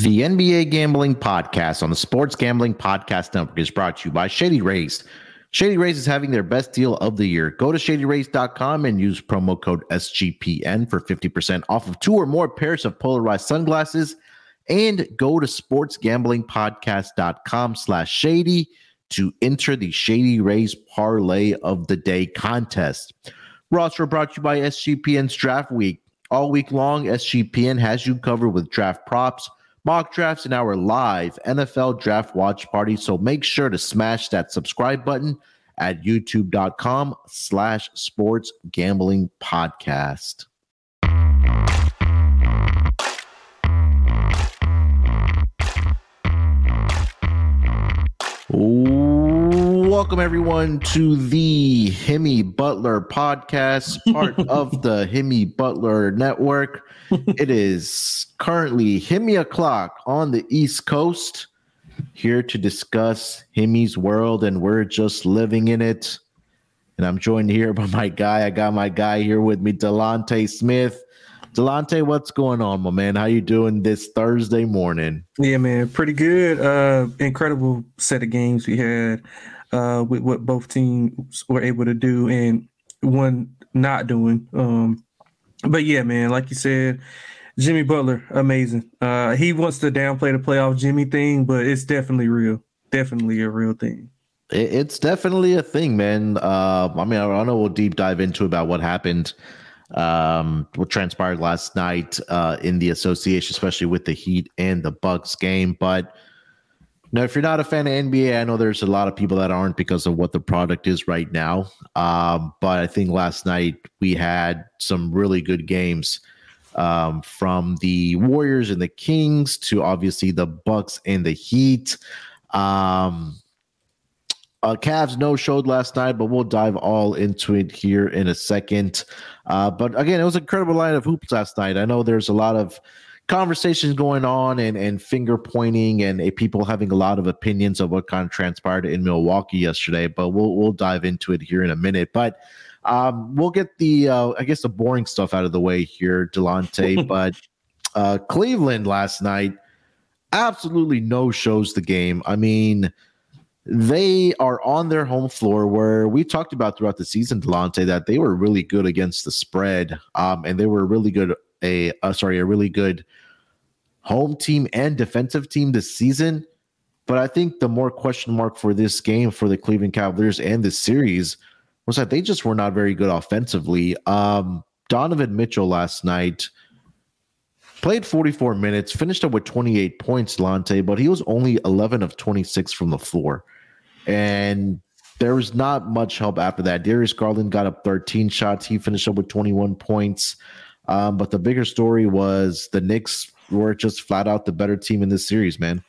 The NBA Gambling Podcast on the Sports Gambling Podcast Network is brought to you by Shady Rays. Shady Rays is having their best deal of the year. Go to shadyrays.com and use promo code SGPN for 50% off of two or more pairs of polarized sunglasses. And go to sportsgamblingpodcast.com slash shady to enter the Shady Rays Parlay of the Day contest. Roster brought to you by SGPN's Draft Week. All week long, SGPN has you covered with draft props mock drafts, and our live NFL draft watch party. So make sure to smash that subscribe button at youtube.com slash sports gambling podcast. Welcome everyone to the Himmy Butler podcast, part of the Himmy Butler network. It is currently Hemi o'clock on the East Coast. Here to discuss Hemi's world, and we're just living in it. And I'm joined here by my guy. I got my guy here with me, Delonte Smith. Delonte, what's going on, my man? How you doing this Thursday morning? Yeah, man, pretty good. Uh, incredible set of games we had uh, with what both teams were able to do and one not doing. Um, but yeah, man, like you said, Jimmy Butler, amazing. Uh, he wants to downplay the playoff Jimmy thing, but it's definitely real. Definitely a real thing. It's definitely a thing, man. Uh, I mean, I don't know we'll deep dive into about what happened um, what transpired last night uh, in the association, especially with the Heat and the Bucks game. But now, if you're not a fan of NBA, I know there's a lot of people that aren't because of what the product is right now. Um, but I think last night we had some really good games um, from the Warriors and the Kings to obviously the Bucks and the Heat. Um, uh, Cavs no showed last night, but we'll dive all into it here in a second. Uh, but again, it was an incredible line of hoops last night. I know there's a lot of conversations going on and, and finger pointing and uh, people having a lot of opinions of what kind of transpired in Milwaukee yesterday, but we'll we'll dive into it here in a minute. But um, we'll get the uh, I guess the boring stuff out of the way here, Delonte. but uh, Cleveland last night absolutely no shows the game. I mean they are on their home floor where we talked about throughout the season, Delonte, that they were really good against the spread. Um, and they were really good, a uh, sorry, a really good home team and defensive team this season. But I think the more question mark for this game for the Cleveland Cavaliers and this series was that they just were not very good offensively. Um, Donovan Mitchell last night played 44 minutes, finished up with 28 points, Lante, but he was only 11 of 26 from the floor. And there was not much help after that. Darius Garland got up 13 shots. He finished up with 21 points. Um, but the bigger story was the Knicks were just flat out the better team in this series, man.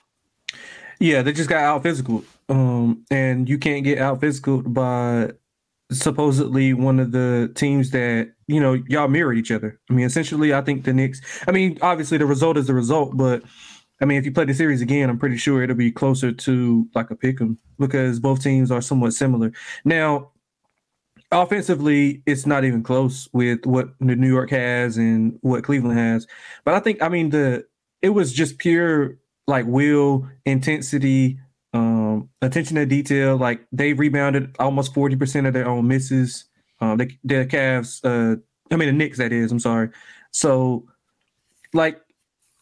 Yeah, they just got out physical. Um, and you can't get out physical by supposedly one of the teams that you know y'all mirror each other. I mean, essentially, I think the Knicks. I mean, obviously the result is the result, but I mean, if you play the series again, I'm pretty sure it'll be closer to like a pick 'em because both teams are somewhat similar. Now, offensively, it's not even close with what New York has and what Cleveland has. But I think, I mean, the it was just pure like will, intensity, um, attention to detail. Like they rebounded almost 40% of their own misses. Um, the, the Cavs, uh, I mean, the Knicks, that is, I'm sorry. So, like,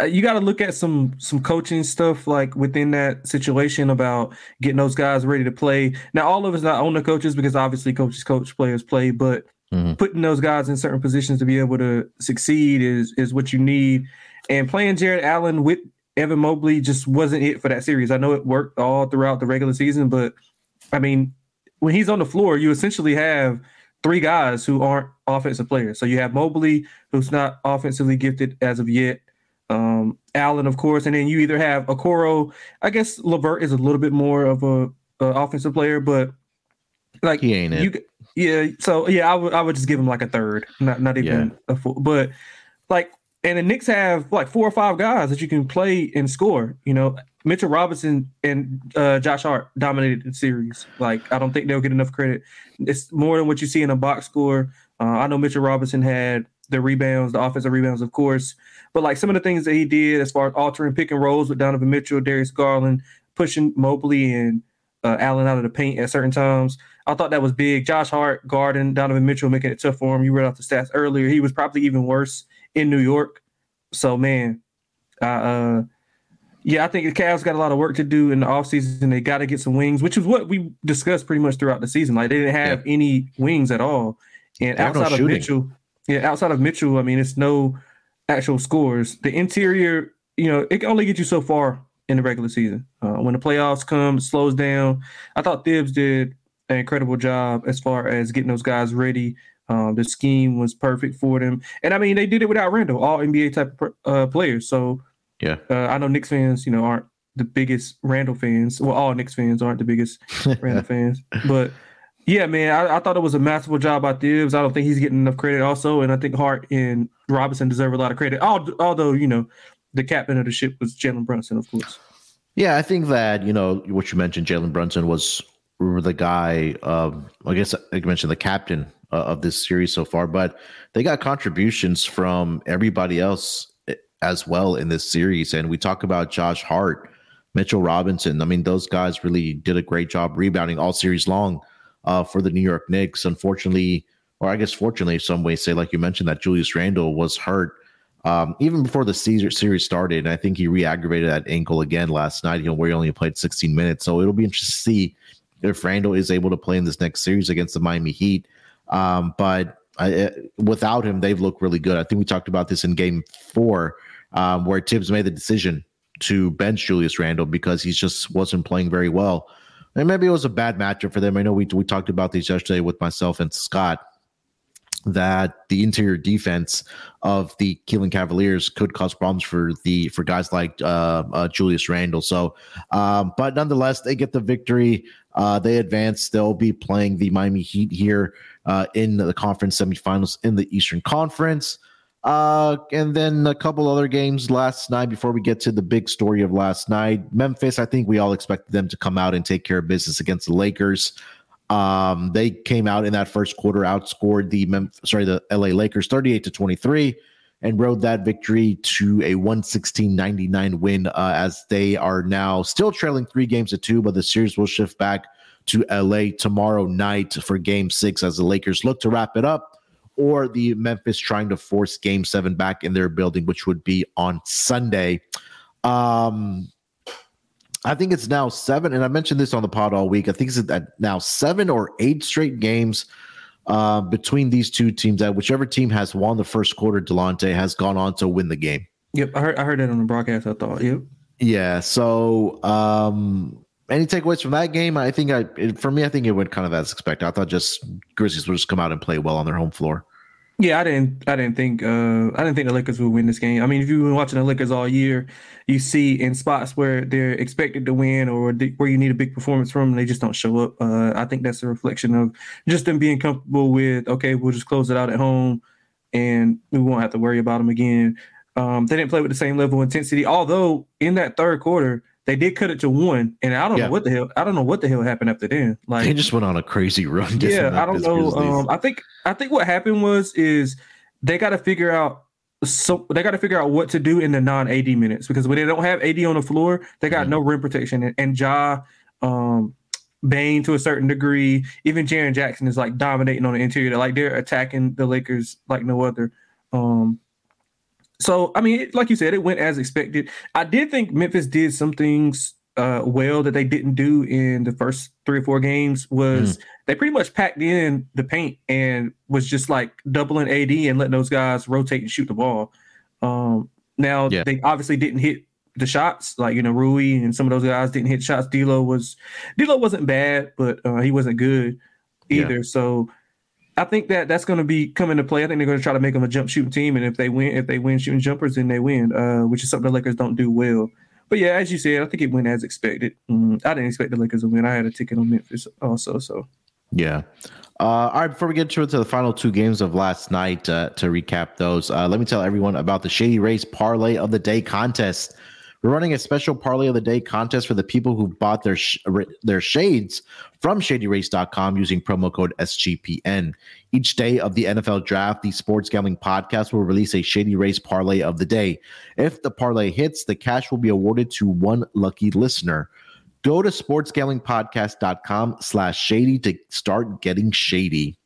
you got to look at some some coaching stuff like within that situation about getting those guys ready to play. Now, all of us not on the coaches because obviously coaches coach, players play, but mm-hmm. putting those guys in certain positions to be able to succeed is is what you need. And playing Jarrett Allen with Evan Mobley just wasn't it for that series. I know it worked all throughout the regular season, but I mean, when he's on the floor, you essentially have three guys who aren't offensive players. So you have Mobley, who's not offensively gifted as of yet. Um, Allen, of course, and then you either have Okoro. I guess LeVert is a little bit more of a, a offensive player, but like he ain't you, it. Yeah, so yeah, I would I would just give him like a third, not not even yeah. a full. But like and the Knicks have like four or five guys that you can play and score. You know, Mitchell Robinson and uh, Josh Hart dominated the series. Like, I don't think they'll get enough credit. It's more than what you see in a box score. Uh, I know Mitchell Robinson had the rebounds, the offensive rebounds, of course. But like some of the things that he did as far as altering pick and rolls with Donovan Mitchell, Darius Garland, pushing Mobley and uh, Allen out of the paint at certain times. I thought that was big. Josh Hart, Garden, Donovan Mitchell making it tough for him. You read off the stats earlier. He was probably even worse in New York. So man, uh, yeah, I think the Cavs got a lot of work to do in the offseason. They got to get some wings, which is what we discussed pretty much throughout the season. Like they didn't have yeah. any wings at all. And outside of Mitchell, yeah, outside of Mitchell, I mean, it's no actual scores. The interior, you know, it can only get you so far in the regular season. Uh, when the playoffs come, it slows down. I thought Thibs did an incredible job as far as getting those guys ready. Um, the scheme was perfect for them, and I mean they did it without Randle, all NBA type of uh, players. So yeah, uh, I know Knicks fans, you know, aren't the biggest Randle fans. Well, all Knicks fans aren't the biggest Randle fans, but yeah, man, I, I, thought it was a masterful job by Thibs. I don't think he's getting enough credit, also, and I think Hart and Robinson deserve a lot of credit. Although, you know, the captain of the ship was Jalen Brunson, of course. Yeah, I think that you know what you mentioned. Jalen Brunson was the guy. Um, I guess I mentioned the captain uh, of this series so far, but they got contributions from everybody else eh, as well in this series. And we talk about Josh Hart, Mitchell Robinson. I mean, those guys really did a great job rebounding all series long uh, for the New York Knicks. Unfortunately, or I guess fortunately, some way say, like you mentioned, that Julius Randle was hurt um, even before the series started. And I think he re-aggravated that ankle again last night, where he only played 16 minutes. So it'll be interesting to see if Randle is able to play in this next series against the Miami Heat. Um, but I, without him, they've looked really good. I think we talked about this in game four, um, where Thibs made the decision to bench Julius Randle because he just wasn't playing very well. And maybe it was a bad matchup for them. I know we, we talked about these yesterday with myself and Scott that the interior defense of the Cleveland Cavaliers could cause problems for the for guys like uh, uh, Julius Randle. So, um, but nonetheless, they get the victory. Uh, they advance. They'll be playing the Miami Heat here uh, in the conference semifinals in the Eastern Conference. Uh, and then a couple other games last night before we get to the big story of last night. Memphis, I think we all expected them to come out and take care of business against the Lakers. Um, they came out in that first quarter, outscored the Mem- sorry the LA Lakers 38 to 23, and rode that victory to a 116-99 win uh, as they are now still trailing three games to two, but the series will shift back to LA tomorrow night for Game Six as the Lakers look to wrap it up, or the Memphis trying to force Game Seven back in their building, which would be on Sunday. Um, I think it's now seven, and I mentioned this on the pod all week. I think it's now seven or eight straight games uh, between these two teams. That whichever team has won the first quarter, Delonte has gone on to win the game. Yep, I heard. I heard that on the broadcast. I thought. Yep. Yeah. So, um, any takeaways from that game? I think I, it, for me, I think it went kind of as expected. I thought just Grizzlies would just come out and play well on their home floor. Yeah, I didn't. I didn't think. Uh, I didn't think the Lakers would win this game. I mean, if you've been watching the Lakers all year, you see in spots where they're expected to win or where you need a big performance from, they just don't show up. Uh, I think that's a reflection of just them being comfortable with. Okay, we'll just close it out at home, and we won't have to worry about them again. Um, they didn't play with the same level of intensity. Although in that third quarter, they did cut it to one, and I don't yeah. know what the hell. I don't know what the hell happened after then. Like they just went on a crazy run. Yeah, I don't know. Um, I think I think what happened was is they got to figure out. So they got to figure out what to do in the non AD minutes because when they don't have AD on the floor, they got mm-hmm. no rim protection. And, and Ja, um, Bane to a certain degree, even Jaren Jackson is like dominating on the interior. Like they're attacking the Lakers like no other. Um, so I mean, like you said, it went as expected. I did think Memphis did some things uh, well that they didn't do in the first three or four games. Was mm. they pretty much packed in the paint and was just like doubling AD and letting those guys rotate and shoot the ball. Um, now yeah. they obviously didn't hit the shots, like you know Rui and some of those guys didn't hit shots. D'Lo was D'Lo wasn't bad, but uh, he wasn't good either. Yeah. So I think that that's going to be coming to play. I think they're going to try to make them a jump shooting team, and if they win, if they win shooting jumpers, then they win, uh, which is something the Lakers don't do well. But yeah, as you said, I think it went as expected. Mm, I didn't expect the Lakers to win. I had a ticket on Memphis also. So yeah. Uh, all right, before we get to, to the final two games of last night, uh, to recap those, uh, let me tell everyone about the Shady Rays Parlay of the Day contest. We're running a special parlay of the day contest for the people who bought their sh- their shades from shadyrays.com using promo code SGPN. Each day of the NFL draft, the Sports Gambling Podcast will release a Shady Rays parlay of the day. If the parlay hits, the cash will be awarded to one lucky listener. Go to sportsgamblingpodcast.com slash shady to start getting shady.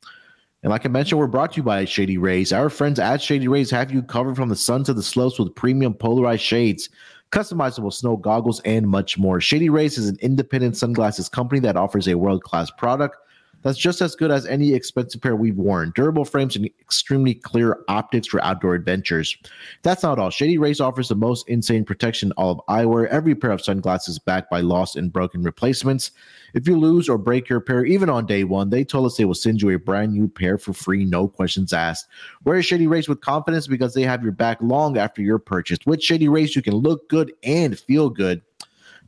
And like I mentioned, we're brought to you by Shady Rays. Our friends at Shady Rays have you covered from the sun to the slopes with premium polarized shades, customizable snow goggles, and much more. Shady Rays is an independent sunglasses company that offers a world class product that's just as good as any expensive pair we've worn. Durable frames and extremely clear optics for outdoor adventures. That's not all. Shady Rays offers the most insane protection all of eyewear. Every pair of sunglasses backed by lost and broken replacements. If you lose or break your pair, even on day one, they told us they will send you a brand new pair for free, no questions asked. Wear Shady Rays with confidence because they have your back long after your purchase. With Shady Rays, you can look good and feel good.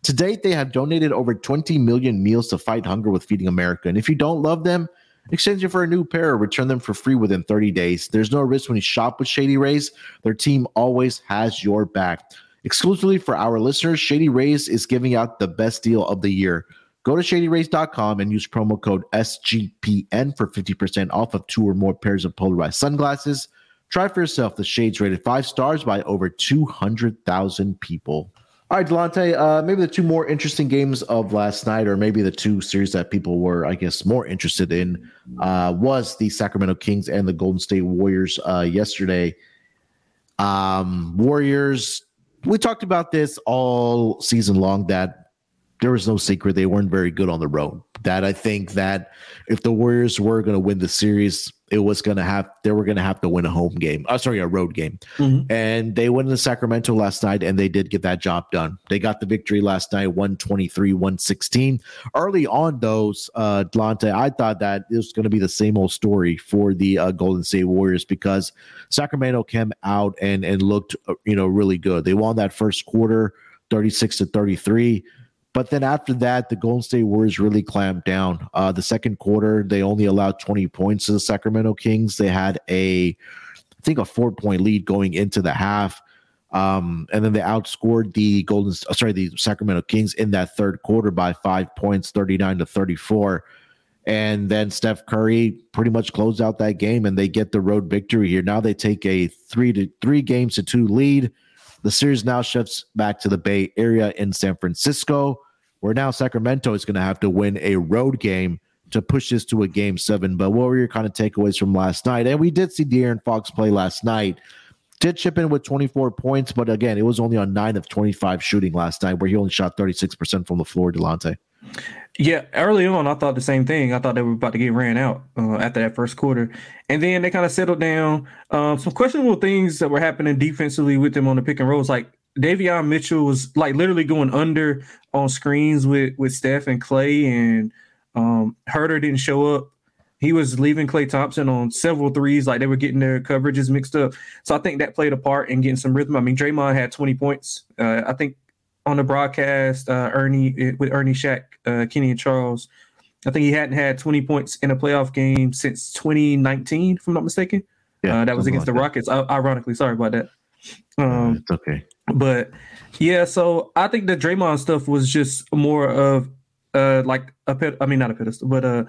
To date, they have donated over 20 million meals to fight hunger with Feeding America. And if you don't love them, exchange them for a new pair or return them for free within 30 days. There's no risk when you shop with Shady Rays. Their team always has your back. Exclusively for our listeners, Shady Rays is giving out the best deal of the year. Go to shadyrays.com and use promo code SGPN for 50% off of two or more pairs of polarized sunglasses. Try for yourself the shades rated five stars by over 200,000 people. All right, Delonte, uh, maybe the two more interesting games of last night, or maybe the two series that people were, I guess, more interested in, uh, was the Sacramento Kings and the Golden State Warriors uh, yesterday. Um, Warriors, we talked about this all season long that there was no secret they weren't very good on the road. That I think that if the Warriors were going to win the series, it was going to have they were going to have to win a home game. Uh, sorry, a road game. Mm-hmm. And they went into Sacramento last night and they did get that job done. They got the victory last night 123 116. Early on those uh Delonte, I thought that it was going to be the same old story for the uh, Golden State Warriors because Sacramento came out and and looked uh, you know really good. They won that first quarter 36 to 33 but then after that, the Golden State Warriors really clamped down. Uh, the second quarter, they only allowed 20 points to the Sacramento Kings. They had a, I think, a four point lead going into the half. Um, and then they outscored the Golden, sorry, the Sacramento Kings in that third quarter by five points, 39 to 34. And then Steph Curry pretty much closed out that game and they get the road victory here. Now they take a three to three games to two lead. The series now shifts back to the Bay Area in San Francisco where now Sacramento is going to have to win a road game to push this to a game seven. But what were your kind of takeaways from last night? And we did see De'Aaron Fox play last night. Did chip in with 24 points, but again, it was only on nine of 25 shooting last night, where he only shot 36% from the floor, Delonte. Yeah, early on, I thought the same thing. I thought they were about to get ran out uh, after that first quarter, and then they kind of settled down. Um, some questionable things that were happening defensively with them on the pick and rolls, like Davion Mitchell was like literally going under on screens with with Steph and Klay, and um, Huerter didn't show up. He was leaving Klay Thompson on several threes, like they were getting their coverages mixed up. So I think that played a part in getting some rhythm. I mean, Draymond had 20 points. Uh, I think on the broadcast, uh, Ernie eh, with Ernie Shaq, uh, Kenny and Charles, I think he hadn't had 20 points in a playoff game since 2019, if I'm not mistaken. Yeah, uh, that was against like the Rockets. ironically, sorry about that. Um, it's okay. But yeah, so I think the Draymond stuff was just more of uh like a pit. I mean, not a pedestal, but uh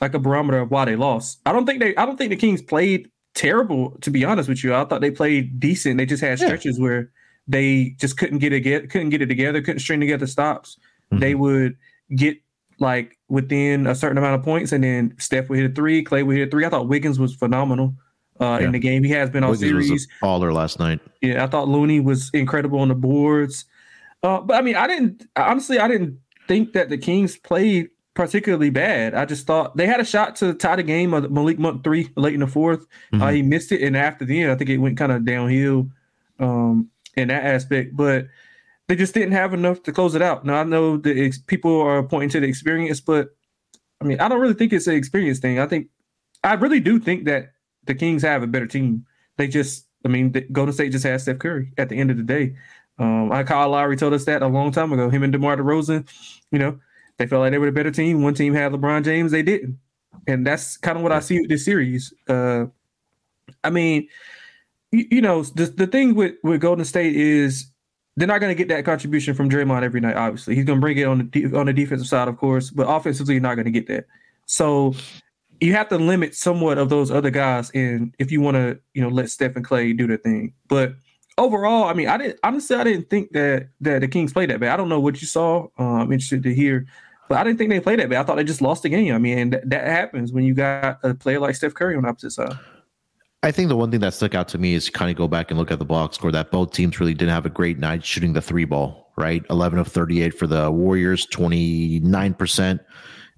like a barometer of why they lost. I don't think they. I don't think the Kings played terrible. To be honest with you, I thought they played decent. They just had stretches yeah. where they just couldn't get it get couldn't get it together, couldn't string together stops. Mm-hmm. They would get like within a certain amount of points, and then Steph would hit a three, Klay would hit a three. I thought Wiggins was phenomenal uh, yeah. in the game. He has been on Wiggins series. baller last night. Yeah, I thought Looney was incredible on the boards. Uh, but I mean, I didn't honestly. I didn't think that the Kings played particularly bad. I just thought they had a shot to tie the game of Malik Monk three late in the 4th mm-hmm. uh, he missed it, and after the end, I think it went kind of downhill um, in that aspect. But they just didn't have enough to close it out. Now I know that ex- people are pointing to the experience, but I mean, I don't really think it's an experience thing. I think I really do think that the Kings have a better team. They just, I mean, the, Golden State just has Steph Curry at the end of the day. Um, I Kyle Lowry told us that a long time ago. Him and DeMar DeRozan, you know, they felt like they were the better team. One team had LeBron James, they didn't, and that's kind of what I see with this series. Uh, I mean, you, you know, the the thing with with Golden State is they're not going to get that contribution from Draymond every night. Obviously, he's going to bring it on the on the defensive side, of course, but offensively, you're not going to get that. So you have to limit somewhat of those other guys, and if you want to, you know, let Steph and Klay do their thing. But overall, I mean, I didn't honestly, I didn't think that that the Kings played that bad. I don't know what you saw. Uh, I'm interested to hear, but I didn't think they played that bad. I thought they just lost the game. I mean, that, that happens when you got a player like Steph Curry on the opposite side. I think the one thing that stuck out to me is kind of go back and look at the box score that both teams really didn't have a great night shooting the three ball, right? 11 of 38 for the Warriors, 29%.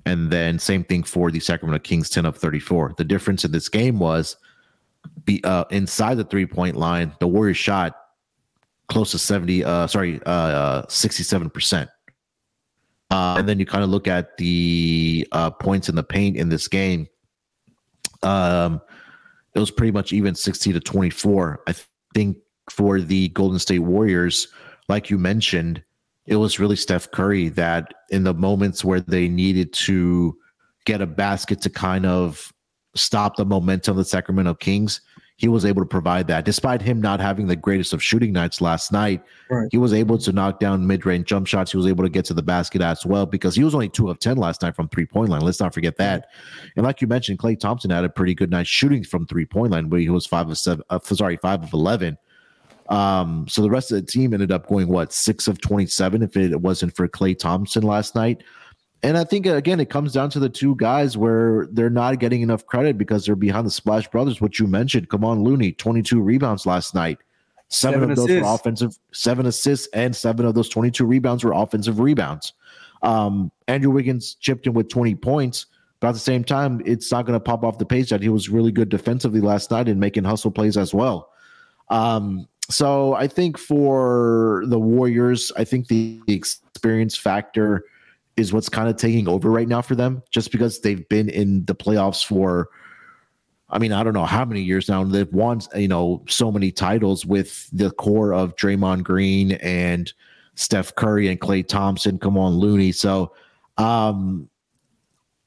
And then same thing for the Sacramento Kings, 10 of 34. The difference in this game was be uh, inside the three point line, the Warriors shot close to 70, uh, sorry, uh, 67%. Uh, and then you kind of look at the uh, points in the paint in this game. Um, it was pretty much even 60 to 24. I think for the Golden State Warriors, like you mentioned, it was really Steph Curry that in the moments where they needed to get a basket to kind of stop the momentum of the Sacramento Kings, he was able to provide that. Despite him not having the greatest of shooting nights last night, right. he was able to knock down mid range jump shots. He was able to get to the basket as well because he was only two of 10 last night from three point line. Let's not forget that. And like you mentioned, Klay Thompson had a pretty good night shooting from three point line where he was five of seven, uh, sorry, five of 11. Um, so the rest of the team ended up going what six of 27 if it wasn't for Klay Thompson last night. And I think again, it comes down to the two guys where they're not getting enough credit because they're behind the Splash Brothers. which you mentioned, Kevon Looney, 22 rebounds last night. Seven, seven of those were offensive, seven assists, and seven of those 22 rebounds were offensive rebounds. Um, Andrew Wiggins chipped in with 20 points, but at the same time, it's not going to pop off the page that he was really good defensively last night and making hustle plays as well. Um, so I think for the Warriors, I think the experience factor is what's kind of taking over right now for them, just because they've been in the playoffs for, I mean, I don't know how many years now. They've won, you know, so many titles with the core of Draymond Green and Steph Curry and Klay Thompson. Kevon Looney. So, um,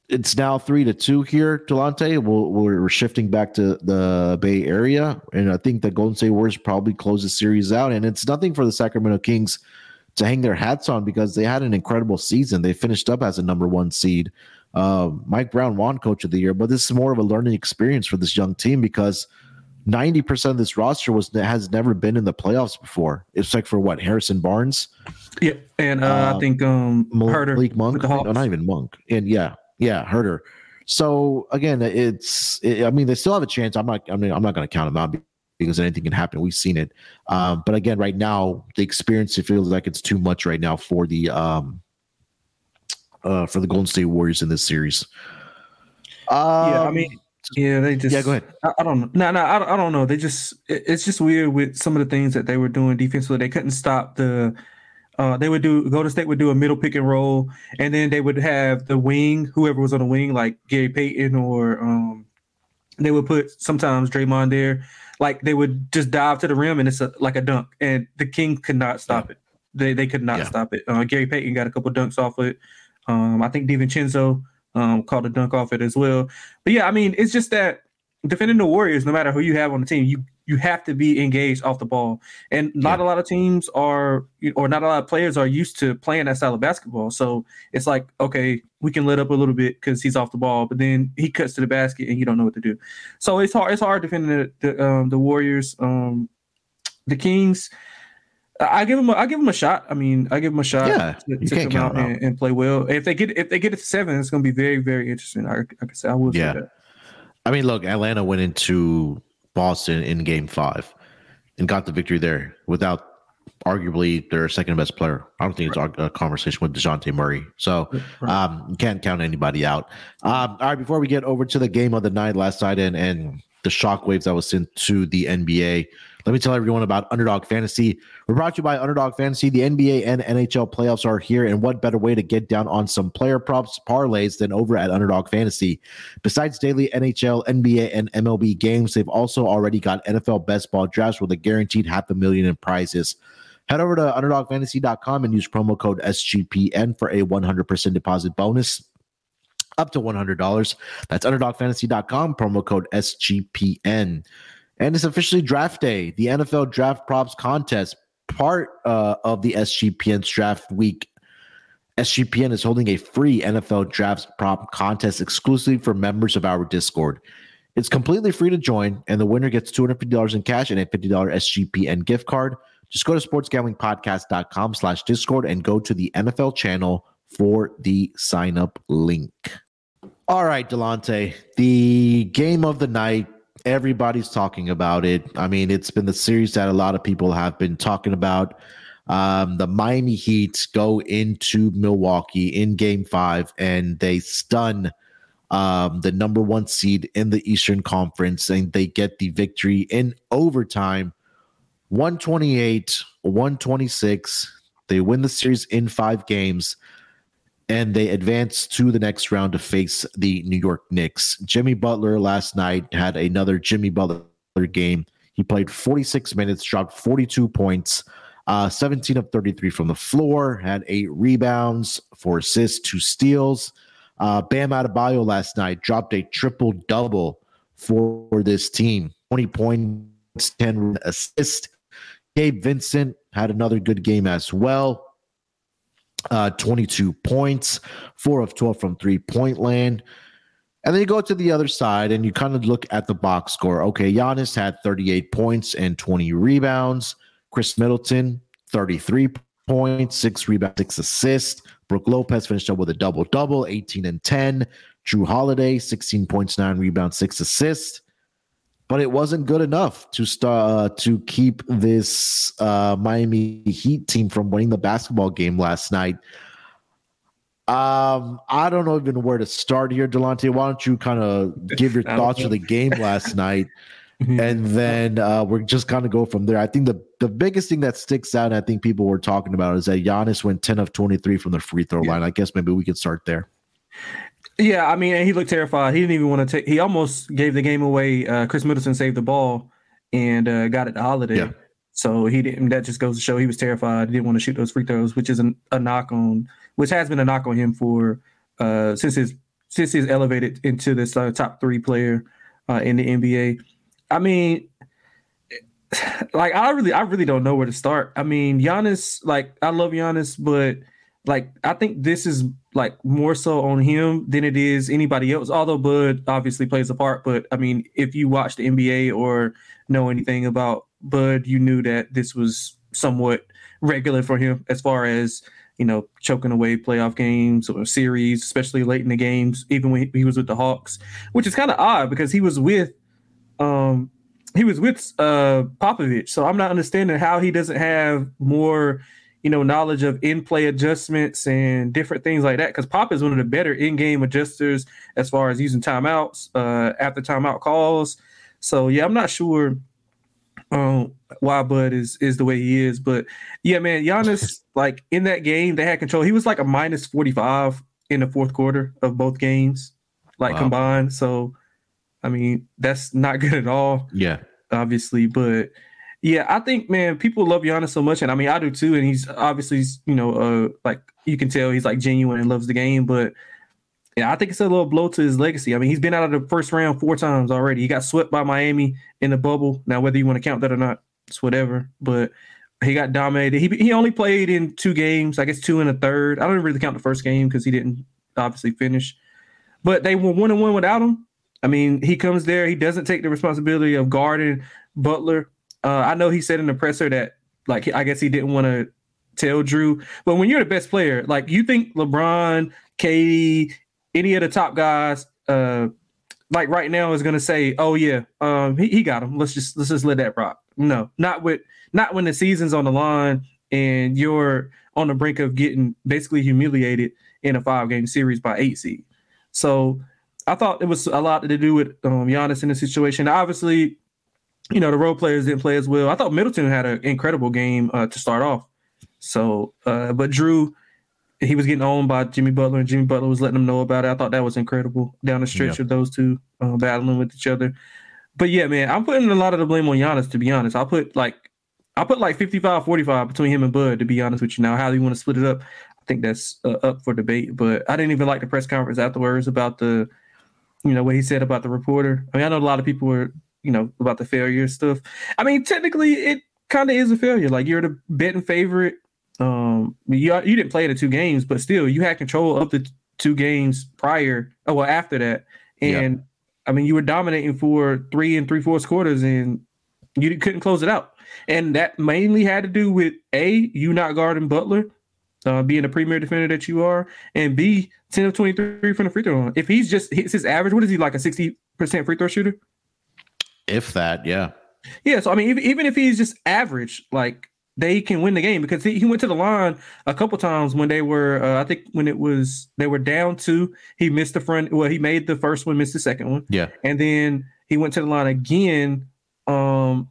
it's now three to two here, Delonte. we we are shifting back to the Bay Area, and I think the Golden State Warriors probably close the series out. And it's nothing for the Sacramento Kings to hang their hats on because they had an incredible season. They finished up as a number one seed. Uh, Mike Brown won Coach of the Year, but this is more of a learning experience for this young team because ninety percent of this roster was has never been in the playoffs before. It's like for what Harrison Barnes, yeah, and uh, uh, I think um Malik Monk, no, not even Monk, and yeah, yeah, Huerter. So again, it's it, I mean they still have a chance. I'm not I mean I'm not going to count them out because anything can happen. We've seen it. Um, but again, right now, the experience it feels like it's too much right now for the um, uh, for the Golden State Warriors in this series. Um, yeah, I mean, yeah, they just yeah. Go ahead. I, I don't know. No, no, I, I don't know. They just it, it's just weird with some of the things that they were doing defensively. They couldn't stop the. Uh, they would do Golden State would do a middle pick and roll, and then they would have the wing, whoever was on the wing, like Gary Payton, or um, they would put sometimes Draymond there like they would just dive to the rim and it's a, like a dunk, and the King could not stop it. They they could not yeah. stop it. Uh, Gary Payton got a couple dunks off it. Um, I think DiVincenzo um, called a dunk off it as well. But yeah, I mean, it's just that defending the Warriors, no matter who you have on the team, you you have to be engaged off the ball. And not yeah. a lot of teams are, or not a lot of players are used to playing that style of basketball. So it's like, okay, we can let up a little bit because he's off the ball, but then he cuts to the basket and you don't know what to do. So it's hard. It's hard defending the the, um, the Warriors. Um, the Kings. I give them. A, I give them a shot. I mean, I give them a shot. Yeah, to, you to can't come out and, and, play well. If they get if they get it to seven, it's going to be very very interesting. I, I can say I will. Yeah. I mean, look, Atlanta went into Boston in game five and got the victory there without arguably their second best player. I don't think right. it's a conversation with DeJounte Murray. So right. um, can't count anybody out. Um, all right, before we get over to the game of the night last night and, and the shockwaves that was sent to the NBA, let me tell everyone about Underdog Fantasy. We're brought to you by Underdog Fantasy. The NBA and NHL playoffs are here, and what better way to get down on some player props parlays than over at Underdog Fantasy? Besides daily NHL, NBA, and MLB games, they've also already got NFL best ball drafts with a guaranteed half a million in prizes. Head over to underdogfantasy.com and use promo code SGPN for a 100% deposit bonus up to $100. That's underdogfantasy.com, promo code SGPN. And it's officially draft day. The NFL draft props contest part uh, of the SGPN's draft week, SGPN is holding a free NFL draft prop contest exclusively for members of our Discord. It's completely free to join, and the winner gets $250 in cash and a $50 SGPN gift card. Just go to sportsgamblingpodcast.com slash Discord and go to the NFL channel for the sign up link. All right, Delonte, the game of the night. Everybody's talking about it. I mean, it's been the series that a lot of people have been talking about. Um, the Miami Heat go into Milwaukee in game five and they stun um, the number one seed in the Eastern Conference and they get the victory in overtime 128, 126. They win the series in five games and they advance to the next round to face the New York Knicks. Jimmy Butler last night had another Jimmy Butler game. He played 46 minutes, dropped 42 points, uh, 17 of 33 from the floor, had eight rebounds, four assists, two steals. Uh, Bam Adebayo last night dropped a triple double for this team 20 points, 10 assists. Gabe Vincent had another good game as well uh, 22 points, four of 12 from three point land. And then you go to the other side and you kind of look at the box score. Okay, Giannis had 38 points and 20 rebounds. Khris Middleton, 33 points, six rebounds, six assists. Brook Lopez finished up with a double double, 18 and 10. Jrue Holiday, 16 points, nine rebounds, six assists but it wasn't good enough to start uh, to keep this uh, Miami Heat team from winning the basketball game last night. Um, I don't know even where to start here, Delonte. Why don't you kind of give your thoughts for the game last night, and then uh, we're just kind of go from there. I think the the biggest thing that sticks out, I think people were talking about, is that Giannis went ten of twenty three from the free throw yeah. line. I guess maybe we could start there. Yeah, I mean, he looked terrified. He didn't even want to take. He almost gave the game away. Uh, Khris Middleton saved the ball and uh, got it to Holiday. Yeah. So he didn't. That just goes to show he was terrified. He didn't want to shoot those free throws, which is a, a knock on, which has been a knock on him for uh, since his since he's elevated into this uh, top three player uh, in the NBA. I mean, like I really, I really don't know where to start. I mean, Giannis, like I love Giannis, but like I think this is like more so on him than it is anybody else. Although Bud obviously plays a part, but I mean, if you watch the NBA or know anything about Bud, you knew that this was somewhat regular for him as far as you know choking away playoff games or series, especially late in the games, even when he was with the Hawks, which is kind of odd because he was with um he was with uh Popovich, so I'm not understanding how he doesn't have more you know, knowledge of in-play adjustments and different things like that. Because Pop is one of the better in-game adjusters as far as using timeouts, uh, after timeout calls. So yeah, I'm not sure um, why Bud is is the way he is, but yeah, man, Giannis like in that game they had control. He was like a minus 45 in the fourth quarter of both games, like wow. combined. So, I mean, that's not good at all. Yeah, obviously, but yeah, I think man, people love Giannis so much, and I mean I do too. And he's obviously, you know, uh, like you can tell he's like genuine and loves the game. But yeah, I think it's a little blow to his legacy. I mean, he's been out of the first round four times already. He got swept by Miami in the bubble. Now, whether you want to count that or not, it's whatever. But he got dominated. He he only played in two games, I guess two and a third. I don't really count the first game because he didn't obviously finish. But they were one and one without him. I mean, he comes there. He doesn't take the responsibility of guarding Butler uh, I know he said in the presser that like I guess he didn't want to tell Jrue, but when you're the best player, like you think LeBron, KD, any of the top guys, uh, like right now is gonna say, "Oh yeah, um, he, he got him. Let's just let's just let that rock." No, not with not when the season's on the line and you're on the brink of getting basically humiliated in a five game series by eight seed. So I thought it was a lot to do with um, Giannis in the situation. Obviously, you know, the role players didn't play as well. I thought Middleton had an incredible game uh, to start off. So, uh, but Jrue, he was getting owned by Jimmy Butler, and Jimmy Butler was letting him know about it. I thought that was incredible down the stretch of those two uh, battling with each other. But yeah, man, I'm putting a lot of the blame on Giannis, to be honest. I'll put like, I'll put like 55 45 between him and Bud, to be honest with you. Now, how do you want to split it up? I think that's uh, up for debate. But I didn't even like the press conference afterwards about the, you know, what he said about the reporter. I mean, I know a lot of people were you know about the failure stuff. I mean, technically, it kind of is a failure. Like you're the betting favorite. Um, you you didn't play the two games, but still you had control of the two games prior. Oh well, after that, and yeah. I mean you were dominating for three and three fourths quarters, and you couldn't close it out. And that mainly had to do with a you not guarding Butler, uh, being the premier defender that you are, and b ten of twenty three from the free throw line. If he's just hits his average, what is he like a sixty percent free throw shooter? If that, yeah. Yeah, so I mean, even, even if he's just average, like they can win the game because he, he went to the line a couple times when they were, uh, I think when it was they were down two, he missed the front. Well, he made the first one, missed the second one. Yeah, and then he went to the line again. Um,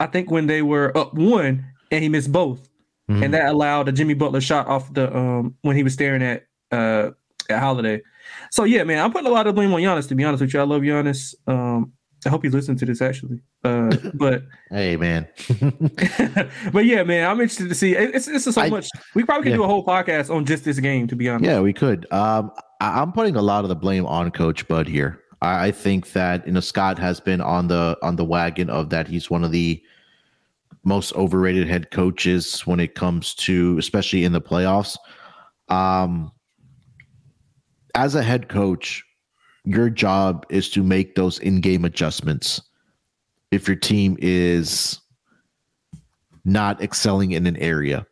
I think when they were up one and he missed both, mm-hmm. and that allowed a Jimmy Butler shot off the um when he was staring at uh at Holiday. So yeah, man, I'm putting a lot of blame on Giannis. To be honest with you, I love Giannis. Um, I hope you listen to this actually. Uh, but hey, man. but yeah, man, I'm interested to see. It's it's so I, much. We probably could yeah. do a whole podcast on just this game. To be honest. Yeah, we could. Um, I, am putting a lot of the blame on Coach Bud here. I, I think that you know Scott has been on the on the wagon of that. He's one of the most overrated head coaches when it comes to, especially in the playoffs. Um, as a head coach, your job is to make those in-game adjustments if your team is not excelling in an area.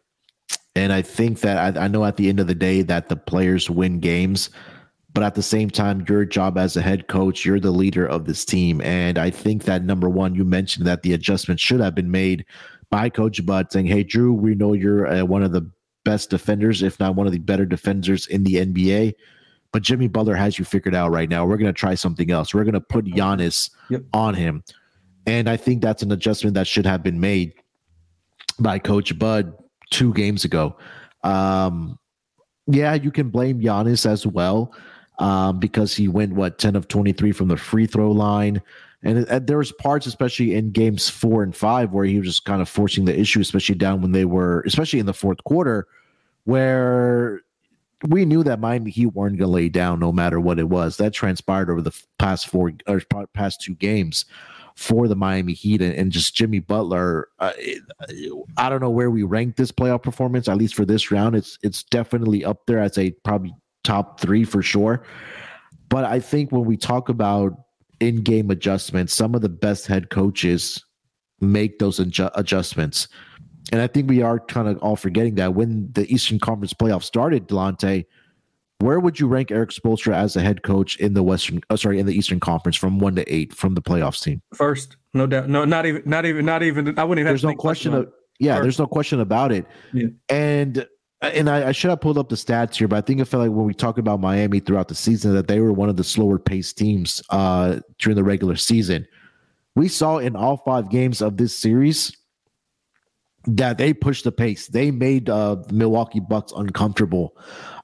And I think that I, I, know at the end of the day that the players win games, but at the same time, your job as a head coach, you're the leader of this team. And I think that number one, you mentioned that the adjustment should have been made by Coach Bud saying, Hey, Jrue, we know you're uh, one of the best defenders, if not one of the better defenders in the NBA. But Jimmy Butler has you figured out right now. We're going to try something else. We're going to put Giannis yep. on him. And I think that's an adjustment that should have been made by Coach Bud two games ago. Um, yeah, you can blame Giannis as well um, because he went, what, 10 of 23 from the free throw line. And, and there was parts, especially in games four and five, where he was just kind of forcing the issue, especially down when they were, especially in the fourth quarter, where we knew that Miami Heat weren't going to lay down no matter what it was. That transpired over the past four or past two games for the Miami Heat and, and just Jimmy Butler. Uh, I don't know where we rank this playoff performance. At least for this round, it's it's definitely up there as a probably top three for sure. But I think when we talk about in-game adjustments, some of the best head coaches make those adju- adjustments. And I think we are kind of all forgetting that when the Eastern Conference playoff started, Delonte, where would you rank Erik Spoelstra as a head coach in the Western? Oh, sorry, in the Eastern Conference from one to eight from the playoffs team? First, no doubt. No, not even, not even, not even. I wouldn't even. There's no question. Of, yeah, First. there's no question about it. Yeah. And and I, I, should have pulled up the stats here, but I think I felt like when we talk about Miami throughout the season that they were one of the slower paced teams uh, during the regular season. We saw in all five games of this series that they pushed the pace. They made uh, the Milwaukee Bucks uncomfortable.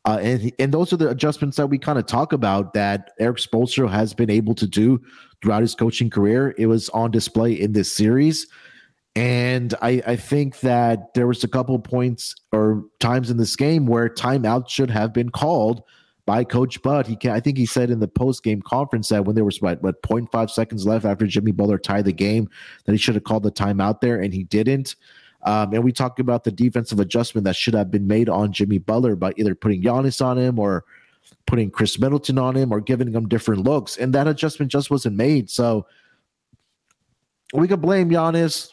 Uh, and and those are the adjustments that we kind of talk about that Erik Spoelstra has been able to do throughout his coaching career. It was on display in this series, and I I think that there was a couple points or times in this game where timeout should have been called by Coach Bud. He can I think he said in the post game conference that when there was what what 0.5 seconds left after Jimmy Butler tied the game, that he should have called the timeout there, and he didn't. Um, and we talk about the defensive adjustment that should have been made on Jimmy Butler by either putting Giannis on him or putting Khris Middleton on him or giving him different looks. And that adjustment just wasn't made. So we can blame Giannis.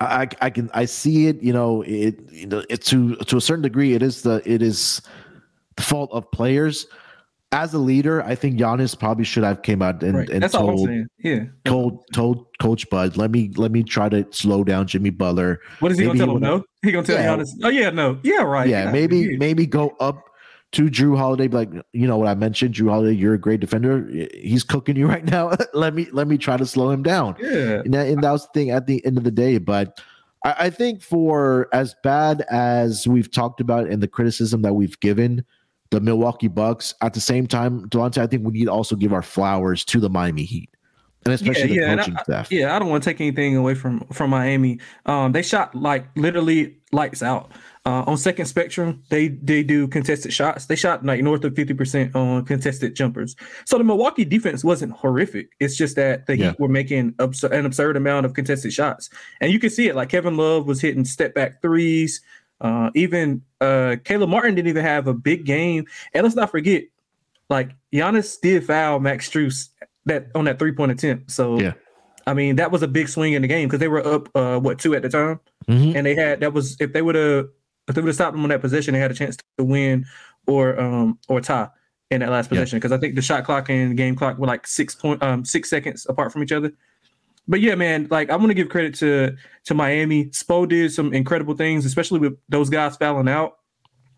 I, I can I see it, you know, it you know it to to a certain degree it is the it is the fault of players as a leader, I think Giannis probably should have came out and, right. and told, Yeah. told told Coach Bud, let me let me try to slow down Jimmy Butler. What is he maybe gonna tell him? No, he gonna tell yeah. Giannis. Oh yeah, no, yeah, right. Yeah, maybe maybe go up to Jrue Holiday, like you know what I mentioned, Jrue Holiday, you're a great defender. He's cooking you right now. let me let me try to slow him down. Yeah, and that, and that was the thing at the end of the day. But I, I think for as bad as we've talked about and the criticism that we've given the Milwaukee Bucks. At the same time, Delonte, I think we need to also give our flowers to the Miami Heat. And especially yeah, the yeah, coaching I, staff. Yeah, I don't want to take anything away from from Miami. Um, they shot like literally lights out. Uh, on second spectrum, they they do contested shots. They shot like north of fifty percent on contested jumpers. So the Milwaukee defense wasn't horrific. It's just that the yeah. Heat were making abs- an absurd amount of contested shots, and you can see it. Like Kevin Love was hitting step back threes. Uh, even uh, Caleb Martin didn't even have a big game. And let's not forget, like Giannis did foul Max Strus that on that three point attempt. So yeah. I mean, that was a big swing in the game because they were up uh, what two at the time, mm-hmm. and they had that was if they would have if they would have stopped them on that position, they had a chance to win or um or tie in that last position because I think the shot clock and game clock were like six point um six seconds apart from each other. But yeah, man, like I want to give credit to to Miami. Spo did some incredible things, especially with those guys fouling out.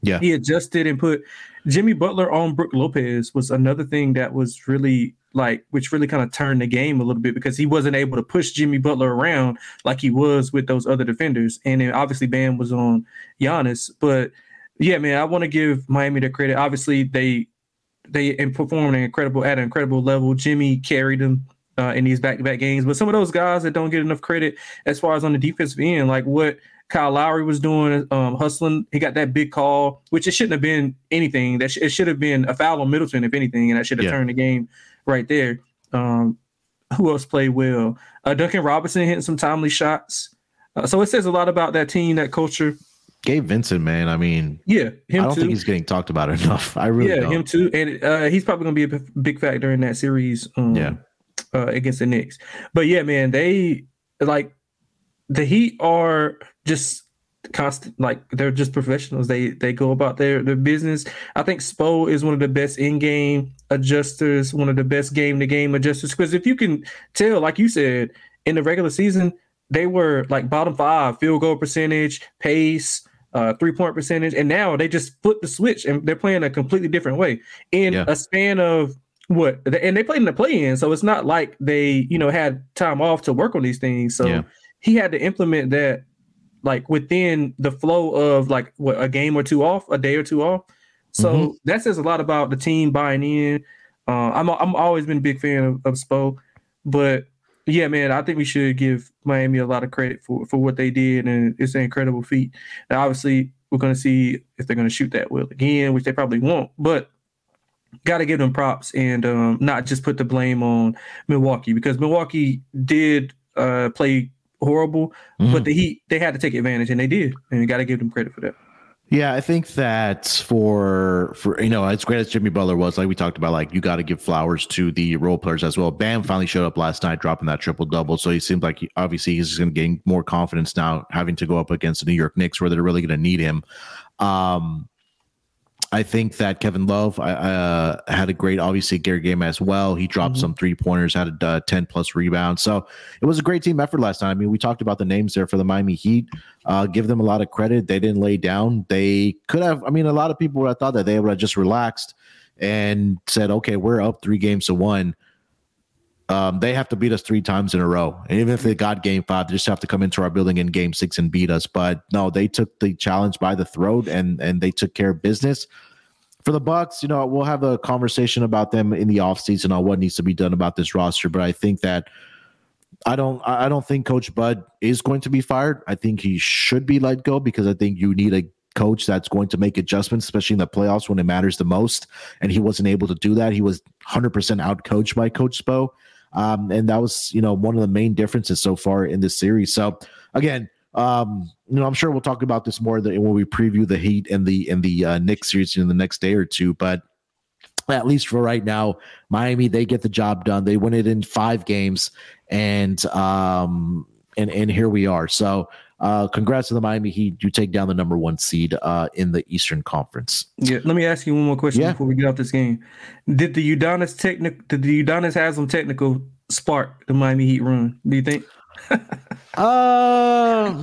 Yeah, he adjusted and put Jimmy Butler on Brook Lopez was another thing that was really like which really kind of turned the game a little bit because he wasn't able to push Jimmy Butler around like he was with those other defenders. And then obviously Bam was on Giannis. But yeah, man, I want to give Miami the credit. Obviously, they they performed an incredible at an incredible level. Jimmy carried them uh, in these back-to-back games. But some of those guys that don't get enough credit as far as on the defensive end, like what Kyle Lowry was doing, um, hustling. He got that big call, which it shouldn't have been anything. That sh- it should have been a foul on Middleton, if anything, and that should have yeah. turned the game right there. Um, who else played well? Uh, Duncan Robinson hitting some timely shots. Uh, so it says a lot about that team, that culture. Gabe Vincent, man. I mean, yeah, him I don't too. think he's getting talked about enough. I really, yeah, don't. him too, and uh, he's probably going to be a big factor in that series. Um, yeah, uh, against the Knicks. But yeah, man, they like the Heat are just constant like they're just professionals. They they go about their their business. I think Spo is one of the best in game adjusters, one of the best game to game adjusters. Because if you can tell, like you said, in the regular season, they were like bottom five field goal percentage, pace, uh, three point percentage, and now they just flip the switch and they're playing a completely different way in yeah. a span of what and they played in the play in, so it's not like they you know had time off to work on these things. So yeah. he had to implement that like within the flow of like what a game or two off, a day or two off. So mm-hmm. that says a lot about the team buying in. Uh, I'm I'm always been a big fan of, of Spo, but yeah, man, I think we should give Miami a lot of credit for for what they did, and it's an incredible feat. Now, obviously, we're going to see if they're going to shoot that well again, which they probably won't. But got to give them props and um, not just put the blame on Milwaukee because Milwaukee did uh, play horrible, mm-hmm. but the Heat they had to take advantage and they did, and you got to give them credit for that. Yeah, I think that for for you know, as great as Jimmy Butler was, like we talked about, like you got to give flowers to the role players as well. Bam finally showed up last night, dropping that triple double. So he seems like he, obviously he's going to gain more confidence now, having to go up against the New York Knicks, where they're really going to need him. Um, I think that Kevin Love uh, had a great, obviously, Gary game as well. He dropped mm-hmm. some three pointers, had a uh, 10 plus rebounds. So it was a great team effort last night. I mean, we talked about the names there for the Miami Heat. Uh, give them a lot of credit. They didn't lay down. They could have, I mean, a lot of people would have thought that they would have just relaxed and said, okay, we're up three games to one. Um, they have to beat us three times in a row. And even if they got game five, they just have to come into our building in game six and beat us. But no, they took the challenge by the throat and and they took care of business. For the Bucks, you know, we'll have a conversation about them in the offseason on what needs to be done about this roster. But I think that I don't I don't think Coach Bud is going to be fired. I think he should be let go because I think you need a coach that's going to make adjustments, especially in the playoffs when it matters the most. And he wasn't able to do that. He was 100% out coached by Coach Spo. Um, and that was, you know, one of the main differences so far in this series. So again, um, you know, I'm sure we'll talk about this more when we preview the Heat and the and the uh, Knicks series in the next day or two. But at least for right now, Miami they get the job done. They win it in five games, and um, and and here we are. So uh, congrats to the Miami Heat. You take down the number one seed uh, in the Eastern Conference. Yeah, let me ask you one more question yeah. before we get off this game. Did the Udonis technical? Did the Udonis Haslem technical spark the Miami Heat run? Do you think? uh,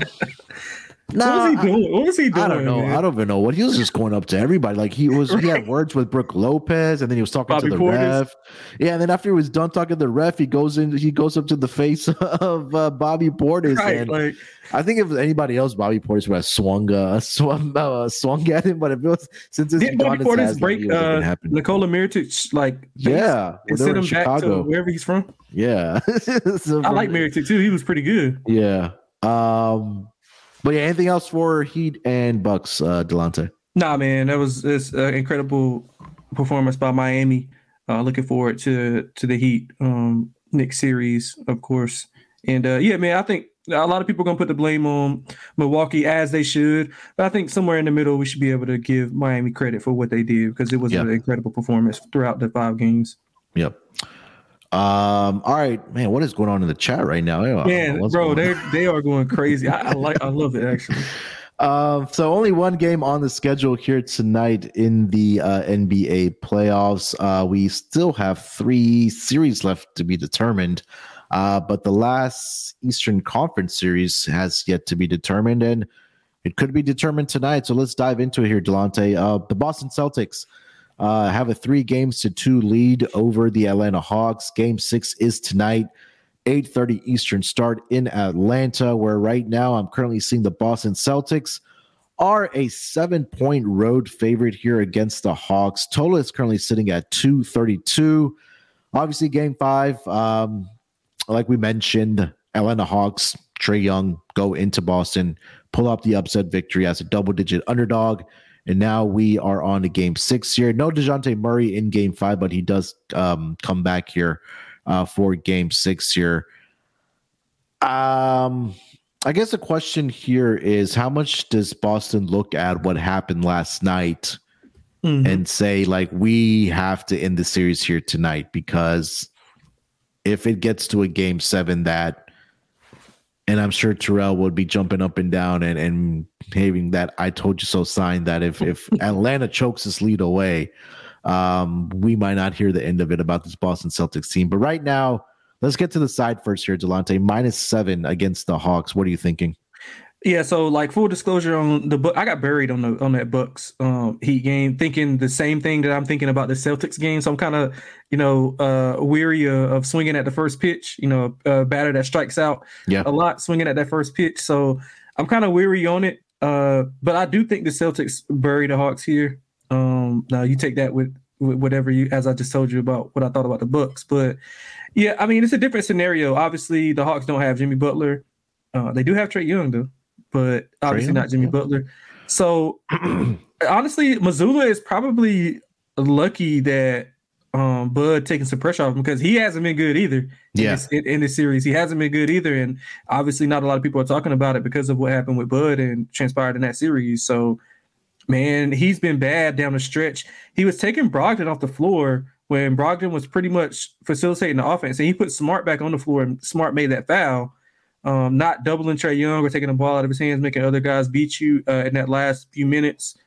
no, what was he doing? What was he doing? I don't know. Man? I don't even know what he was just going up to everybody. Like he was, right. he had words with Brook Lopez, and then he was talking Bobby to the Portis. ref. Yeah, and then after he was done talking to the ref, he goes in. He goes up to the face of uh, Bobby Portis, right, and like, I think if anybody else, Bobby Portis would have swung, uh, swung, uh, swung at him. But if it was since it's did Bobby Portis break uh, Nikola Mirotic, like yeah, and send him Chicago. back to wherever he's from. Yeah, so I like Mirotic too. He was pretty good. Yeah. Um But yeah, anything else for Heat and Bucks, uh, Delonte? Nah, man, that was it's an incredible performance by Miami. Uh, looking forward to to the Heat um, next series, of course. And uh, yeah, man, I think a lot of people are gonna put the blame on Milwaukee as they should, but I think somewhere in the middle we should be able to give Miami credit for what they did because it was yep. an incredible performance throughout the five games. Yep. Um. All right, man. What is going on in the chat right now? Man, bro, they they are going crazy. I, I like. I love it actually. Um, so only one game on the schedule here tonight in the uh, NBA playoffs. Uh, we still have three series left to be determined. Uh, but the last Eastern Conference series has yet to be determined, and it could be determined tonight. So let's dive into it here, Delonte. Uh, the Boston Celtics uh, have a three games to two lead over the Atlanta Hawks. Game six is tonight. 8:30 Eastern start in Atlanta, where right now I'm currently seeing the Boston Celtics are a seven point road favorite here against the Hawks. Total is currently sitting at 232. Obviously, game five, um, like we mentioned, Atlanta Hawks, Trae Young go into Boston, pull up the upset victory as a double digit underdog. And now we are on to game six here. No DeJounte Murray in game five, but he does um, come back here uh, for game six here. Um, I guess the question here is how much does Boston look at what happened last night mm-hmm. and say, like, we have to end the series here tonight because if it gets to a game seven that and I'm sure Terrell would be jumping up and down and, and having that I told you so sign that if if Atlanta chokes this lead away, um, we might not hear the end of it about this Boston Celtics team. But right now, let's get to the side first here, Delonte. Minus seven against the Hawks. What are you thinking? Yeah, so like full disclosure on the book, I got buried on the on that Bucks um, Heat game, thinking the same thing that I'm thinking about the Celtics game. So I'm kind of, you know, uh, weary of, of, swinging at the first pitch. You know, a batter that strikes out yeah. a lot, swinging at that first pitch. So I'm kind of weary on it. Uh, but I do think the Celtics bury the Hawks here. Um, now you take that with, with whatever you, as I just told you about what I thought about the Bucks. But yeah, I mean it's a different scenario. Obviously, the Hawks don't have Jimmy Butler. Uh, they do have Trae Young though but obviously not Jimmy Butler. So honestly, Mazzulla is probably lucky that um, Bud taking some pressure off him because he hasn't been good either. Yeah. In this, in, in this, series, he hasn't been good either, and obviously not a lot of people are talking about it because of what happened with Bud and transpired in that series. So, man, he's been bad down the stretch. He was taking Brogdon off the floor when Brogdon was pretty much facilitating the offense, and he put Smart back on the floor, and Smart made that foul um, not doubling Trae Young or taking the ball out of his hands, making other guys beat you uh, in that last few minutes,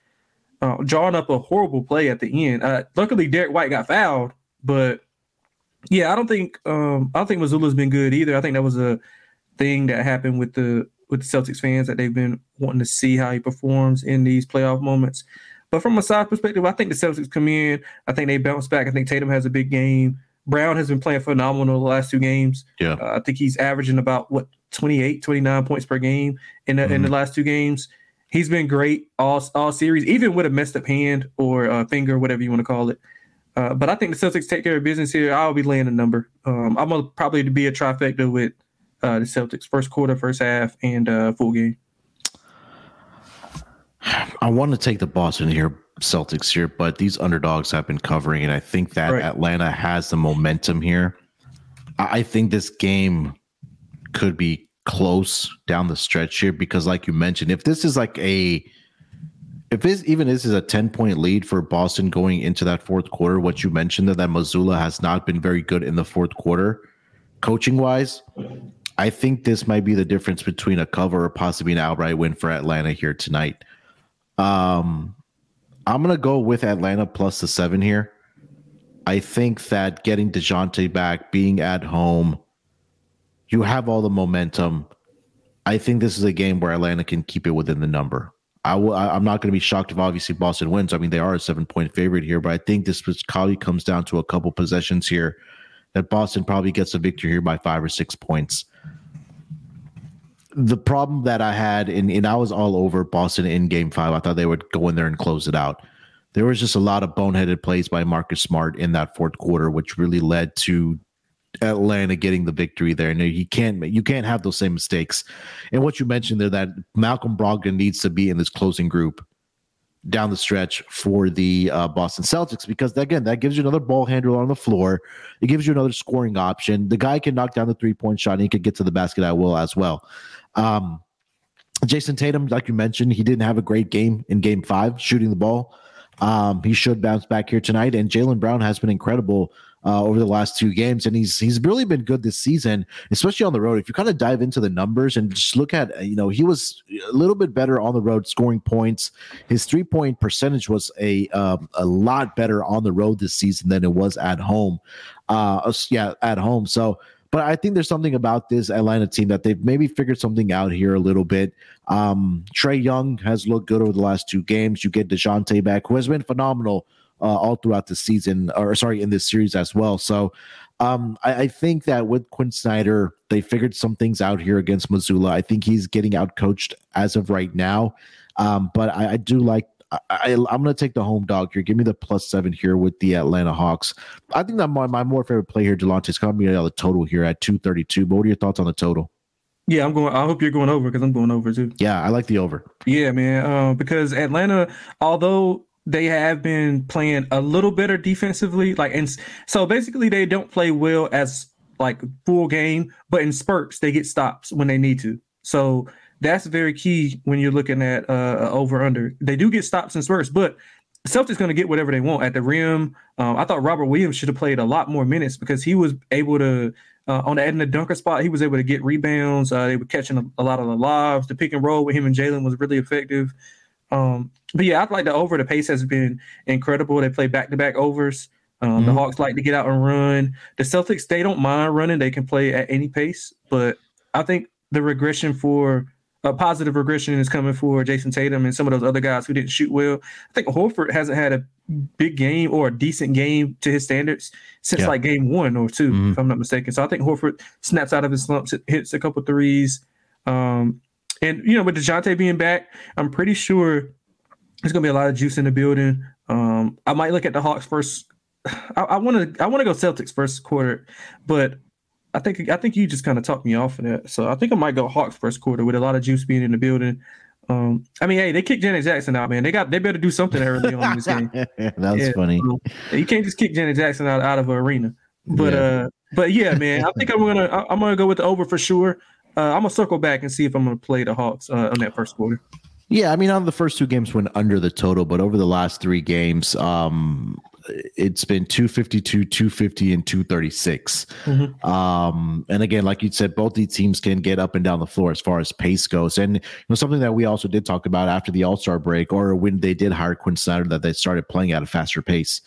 uh, drawing up a horrible play at the end. Uh, luckily, Derrick White got fouled, but yeah, I don't think um, I don't think Mazzulla's been good either. I think that was a thing that happened with the with the Celtics fans that they've been wanting to see how he performs in these playoff moments. But from a side perspective, I think the Celtics come in. I think they bounce back. I think Tatum has a big game. Brown has been playing phenomenal the last two games. Yeah. Uh, I think he's averaging about what 28, 29 points per game in the, mm-hmm. in the mm-hmm. last two games. He's been great all all series, even with a messed up hand or a finger, whatever you want to call it. Uh, but I think the Celtics take care of business here. I'll be laying a number. Um, I'm gonna probably be a trifecta with uh, the Celtics first quarter, first half, and uh, full game. I want to take the Boston here, Celtics here, but these underdogs have been covering, and I think that right. Atlanta has the momentum here. I think this game could be close down the stretch here because, like you mentioned, if this is like a if this even this is a 10 point lead for Boston going into that fourth quarter, what you mentioned that, that Mazzulla has not been very good in the fourth quarter, coaching wise, I think this might be the difference between a cover or possibly an outright win for Atlanta here tonight. Um, I'm gonna go with Atlanta plus the seven here. I think that getting Dejounte back, being at home, you have all the momentum. I think this is a game where Atlanta can keep it within the number. I will. I, am not going to be shocked if obviously Boston wins. I mean, they are a seven point favorite here, but I think this probably comes down to a couple possessions here that Boston probably gets a victory here by five or six points. The problem that I had, and, and I was all over Boston in game five, I thought they would go in there and close it out. There was just a lot of boneheaded plays by Marcus Smart in that fourth quarter, which really led to Atlanta getting the victory there. And you can't you can't have those same mistakes. And what you mentioned there that Malcolm Brogdon needs to be in this closing group down the stretch for the uh, Boston Celtics because again that gives you another ball handler on the floor. It gives you another scoring option. The guy can knock down the three point shot and he could get to the basket at will as well. Um, Jayson Tatum, like you mentioned, he didn't have a great game in Game Five shooting the ball. Um, he should bounce back here tonight, and Jaylen Brown has been incredible uh, over the last two games, and he's he's really been good this season, especially on the road. If you kind of dive into the numbers and just look at, you know, he was a little bit better on the road scoring points. His three point percentage was a um, a lot better on the road this season than it was at home. Uh, yeah, at home. So but I think there's something about this Atlanta team that they've maybe figured something out here a little bit. Um, Trae Young has looked good over the last two games. You get Dejounte back, who has been phenomenal uh, all throughout the season, or sorry, in this series as well. So um, I, I, think that with Quin Snyder, they figured some things out here against Mazzulla. I think he's getting out coached as of right now. Um, but I, I, do like. I, am going to take the home dog here. Give me the plus seven here with the Atlanta Hawks. I think that my, my more favorite play here, Delonte, is coming out of the total here at 232. But what are your thoughts on the total? Yeah, I'm going. I hope you're going over because I'm going over too. Yeah, I like the over. Yeah, man. Uh, because Atlanta, although they have been playing a little better defensively. Like, and so basically, they don't play well as like full game, but in spurts, they get stops when they need to. So that's very key when you're looking at uh, over under. They do get stops in spurts, but Celtics going to get whatever they want at the rim. Um, I thought Robert Williams should have played a lot more minutes because he was able to uh, on the the dunker spot. He was able to get rebounds. Uh, they were catching a, a, lot of the lobs. The pick and roll with him and Jaylen was really effective. Um, but yeah, I like the over. The pace has been incredible. They play back to back overs. Um, mm-hmm. The Hawks like to get out and run. The Celtics they don't mind running. They can play at any pace. But I think the regression for a positive regression is coming for Jayson Tatum and some of those other guys who didn't shoot well. I think Horford hasn't had a big game or a decent game to his standards since yeah. like game one or 2 mm-hmm. if I'm not mistaken. So I think Horford snaps out of his slumps, hits a couple threes. Um, and you know, with Dejounte being back, I'm pretty sure there's gonna be a lot of juice in the building. Um, I might look at the Hawks first. I want to I want to go Celtics first quarter, but I think I think you just kind of talked me off of that. So I think I might go Hawks first quarter with a lot of juice being in the building. Um, I mean, hey, they kicked Janet Jackson out, man. They got they better do something early on in this game. that was yeah, funny. So, you can't just kick Janet Jackson out, out of an arena. But yeah. uh, but yeah, man, I think I'm gonna I'm gonna go with the over for sure. Uh, I'm gonna circle back and see if I'm gonna play the Hawks uh, on that first quarter. Yeah, I mean, on the first two games went under the total, but over the last three games, um, it's been 252, 250, and 236. Mm-hmm. Um, and again, like you said, both these teams can get up and down the floor as far as pace goes. And you know, something that we also did talk about after the All Star break, or when they did hire Quin Snyder, that they started playing at a faster pace.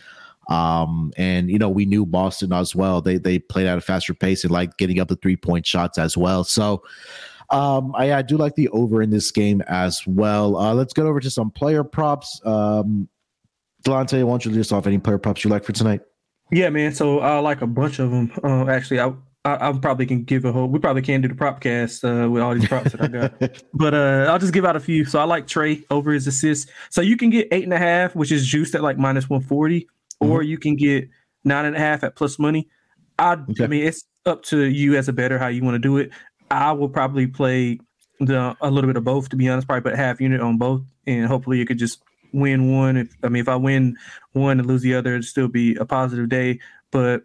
Um, and you know, we knew Boston as well. They they played at a faster pace and like getting up the three point shots as well. So um, I, I, do like the over in this game as well. Uh, let's get over to some player props. Um, Delonte, why don't you list off any player props you like for tonight? Yeah, man. So I like a bunch of them. Uh, actually, I, I, I probably can give a whole. We probably can do the prop cast uh, with all these props that I got. but uh, I'll just give out a few. So I like Trae over his assists. So you can get eight and a half, which is juiced at like minus one forty, mm-hmm. or you can get nine and a half at plus money. I, okay. I mean, it's up to you as a better how you want to do it. I will probably play the a little bit of both to be honest, probably put half unit on both, and hopefully you could just win one. If I mean, if I win one and lose the other, it'd still be a positive day. But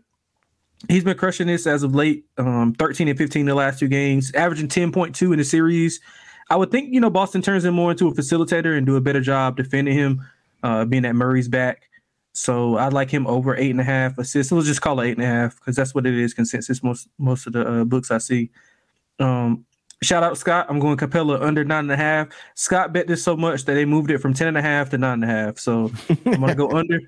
he's been crushing this as of late. Um, 13 and 15 the last two games, averaging 10.2 in the series. I would think you know Boston turns him more into a facilitator and do a better job defending him, uh, being at Murray's back. So I'd like him over eight and a half assists. We'll just call it eight and a half because that's what it is consensus most most of the uh, books I see. Um, shout out Scott. I'm going Capela under nine and a half. Scott bet this so much that they moved it from ten and a half to nine and a half. So I'm gonna go under.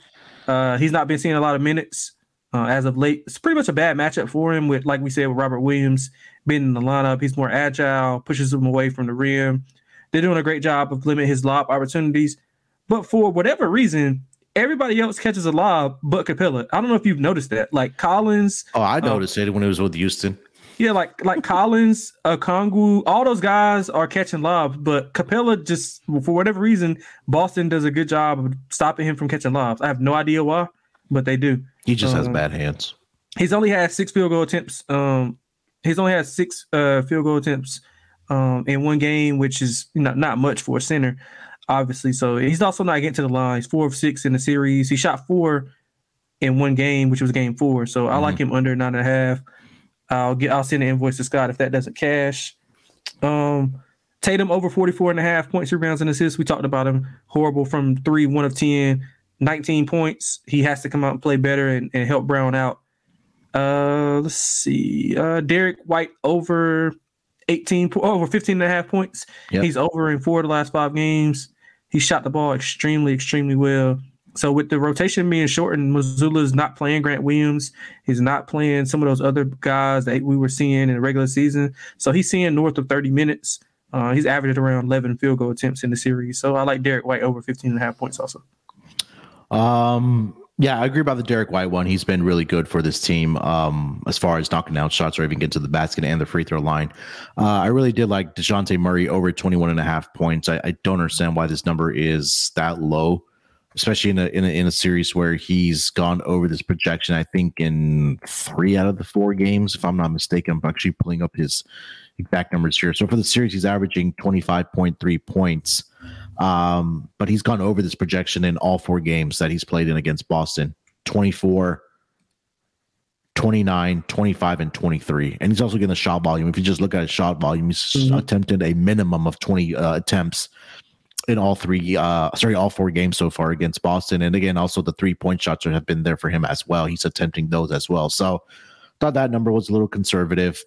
Uh, he's not been seeing a lot of minutes uh, as of late. It's pretty much a bad matchup for him with, like we said, with Robert Williams being in the lineup. He's more agile, pushes him away from the rim. They're doing a great job of limiting his lob opportunities. But for whatever reason, everybody else catches a lob but Capela. I don't know if you've noticed that. Like Collins. Oh, I um, noticed um, it when it was with Houston. Yeah, like like Collins, uh, Kongu, all those guys are catching lobs, but Capela just for whatever reason, Boston does a good job of stopping him from catching lobs. I have no idea why, but they do. He just um, has bad hands. he's only had six field goal attempts. Um, he's only had six uh, field goal attempts um, in one game, which is not not much for a center, obviously. So he's also not getting to the line. He's four of six in the series. He shot four in one game, which was game four. So mm-hmm. I like mm-hmm. him under nine and a half. I'll get I'll send an invoice to Scott if that doesn't cash. Um, Tatum over 44 and a half points, rebounds, and assists. We talked about him. Horrible from three, one of 10, 19 points. He has to come out and play better and, and help Brown out. Uh, let's see. Uh, Derrick White over 18, over 15 and a half points. Yep. He's over in four of the last five games. He shot the ball extremely, extremely well. So with the rotation being shortened, Mazzulla's not playing Grant Williams. He's not playing some of those other guys that we were seeing in the regular season. So he's seeing north of 30 minutes. Uh, he's averaged around 11 field goal attempts in the series. So I like Derrick White over 15 and a half points also. Um, yeah, I agree about the Derrick White one. He's been really good for this team um, as far as knocking down shots or even getting to the basket and the free throw line. Uh, I really did like DeJounte Murray over 21 and a half points. I, I, don't understand why this number is that low, especially in a, in a, in a series where he's gone over this projection. I think in three out of the four games, if I'm not mistaken. I'm actually pulling up his exact numbers here. So for the series, he's averaging 25.3 points. Um, but he's gone over this projection in all four games that he's played in against Boston 24, 29, 25, and 23. And he's also getting the shot volume. If you just look at his shot volume, he's mm-hmm. attempted a minimum of 20 uh, attempts in all three, uh, sorry, all four games so far against Boston. And again, also the three point shots have been there for him as well. He's attempting those as well. So thought that number was a little conservative.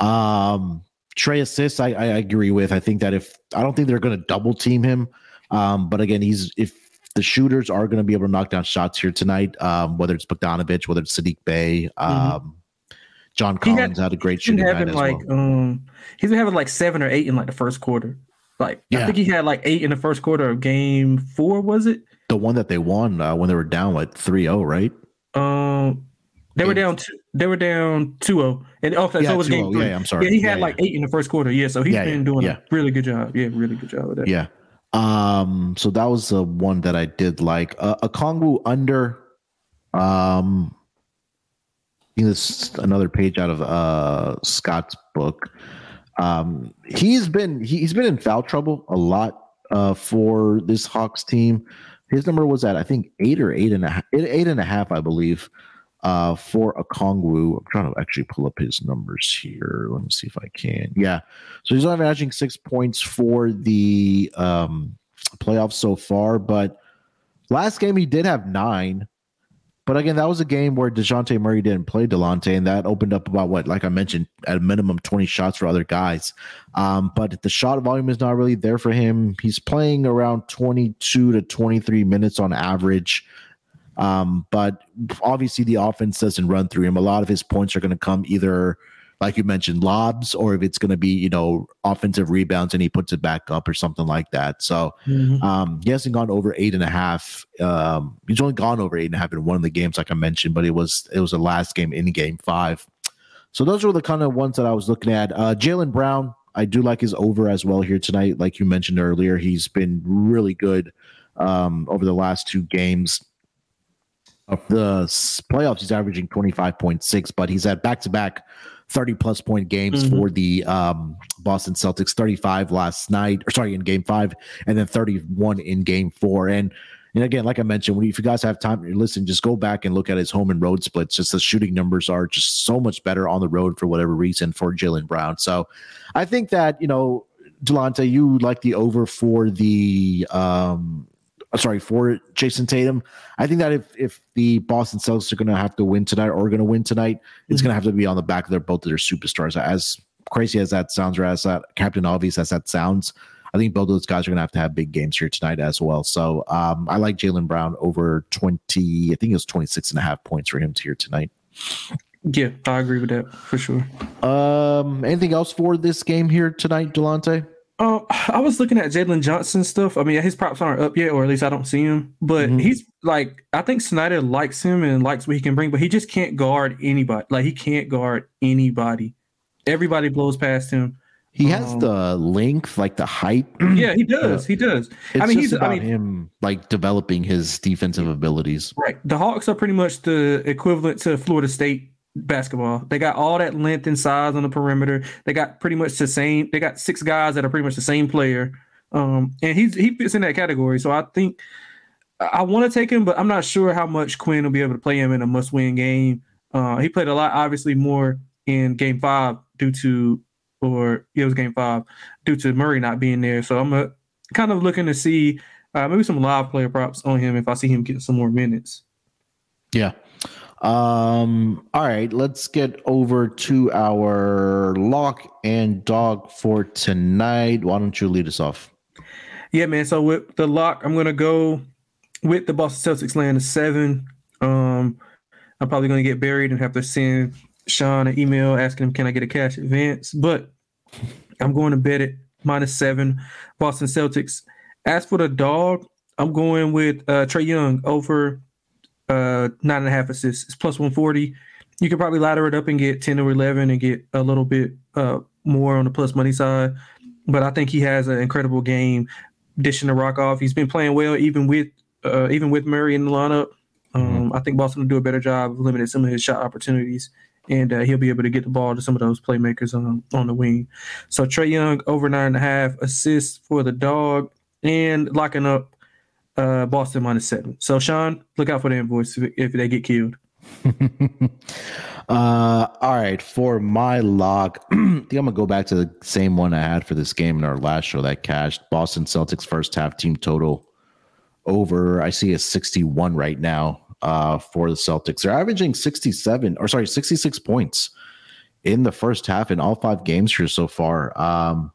Um, Trae assists, I, I agree with. I think that if I don't think they're going to double team him, um, but again, he's if the shooters are going to be able to knock down shots here tonight, um, whether it's Bogdanovich, whether it's Saddiq Bey, mm-hmm. um. John Collins had, had, a great shooting night as like, well. Um, he's been having like seven or eight in like the first quarter. Like yeah. I think he had like eight in the first quarter of game four. Was it the one that they won uh, when they were down like 3-0, right? Um, they were down. Two, they were down 2-0. and okay, yeah, so it was game three. Yeah, I'm sorry. Yeah, he had yeah, like eight in the first quarter. Yeah, so he's yeah, been doing a really good job. Yeah, really good job with that. Yeah. Um. So that was the one that I did like. Uh, Okongwu under. Um. This another page out of uh Scott's book. Um. He's been he, he's been in foul trouble a lot. Uh. For this Hawks team, his number was at I think eight or eight and a half, eight and a half, I believe uh, for Okongwu. I'm trying to actually pull up his numbers here. Let me see if I can. Yeah. So he's averaging six points for the um, playoffs so far, but last game he did have nine. But again, that was a game where DeJounte Murray didn't play Delonte, and that opened up about what, like I mentioned, at a minimum 20 shots for other guys. Um, but the shot volume is not really there for him. He's playing around 22 to 23 minutes on average. Um, but obviously, the offense doesn't run through him. A lot of his points are going to come either, like you mentioned, lobs, or if it's going to be, you know, offensive rebounds and he puts it back up or something like that. So mm-hmm. um, he hasn't gone over eight and a half. Um, he's only gone over eight and a half in one of the games, like I mentioned, but it was it was the last game in game five. So those were the kind of ones that I was looking at. Uh, Jaylen Brown, I do like his over as well here tonight. Like you mentioned earlier, he's been really good um, over the last two games of the playoffs, he's averaging 25.6, but he's had back to back 30 plus point games mm-hmm. for the um, Boston Celtics, 35 last night, or sorry, in game five, and then 31 in game four. And and again, like I mentioned, when if you guys have time to listen, just go back and look at his home and road splits. Just the shooting numbers are just so much better on the road for whatever reason for Jaylen Brown. So I think that, you know, Delonte, you like the over for the um uh, sorry for Jayson Tatum. I think that if if the Boston Celtics are going to have to win tonight or going to win tonight, it's mm-hmm. going to have to be on the back of their both of their superstars. As crazy as that sounds, or as that Captain Obvious as that sounds, I think both of those guys are going to have to have big games here tonight as well. So um, I like Jaylen Brown over 20, I think it was 26 and a half points for him here tonight. Yeah, I agree with that for sure. Um, anything else for this game here tonight, Delonte? Um, I was looking at Jalen Johnson stuff. I mean, his props aren't up yet, or at least I don't see him. But mm-hmm. he's like, I think Snyder likes him and likes what he can bring, but he just can't guard anybody. Like he can't guard anybody. Everybody blows past him. He has um, the length, like the height. Yeah, he does. He does. I mean, he's about I mean, him like developing his defensive abilities. Right. The Hawks are pretty much the equivalent to Florida State basketball. They got all that length and size on the perimeter. They got pretty much the same. They got six guys that are pretty much the same player. Um, and he's he fits in that category. So I think I want to take him, but I'm not sure how much Quin will be able to play him in a must-win game. Uh, he played a lot, obviously more in Game Five due to, or it was Game Five due to Murray not being there. So I'm a, kind of looking to see uh, maybe some live player props on him if I see him get some more minutes. Yeah. Um, all right, let's get over to our lock and dog for tonight. Why don't you lead us off? Yeah, man. So with the lock, I'm gonna go with the Boston Celtics laying a seven. Um, I'm probably gonna get buried and have to send Sean an email asking him, "Can I get a cash advance?" But I'm going to bet it minus seven, Boston Celtics. As for the dog, I'm going with uh, Trae Young over uh, nine and a half assists. It's plus 140. You could probably ladder it up and get 10 or 11 and get a little bit uh, more on the plus money side. But I think he has an incredible game dishing the rock off. He's been playing well even with uh, even with Murray in the lineup. Um, mm-hmm. I think Boston will do a better job of limiting some of his shot opportunities, and uh, he'll be able to get the ball to some of those playmakers on on the wing. So Trae Young over nine and a half assists for the dog, and locking up uh, Boston minus seven. So Sean, look out for the invoice if, if they get killed. uh, all right, for my lock, I think I'm gonna go back to the same one I had for this game in our last show that cashed. Boston Celtics first half team total over. I see a 61 right now uh, for the Celtics. They're averaging 67 or sorry, 66 points in the first half in all five games here so far. Um,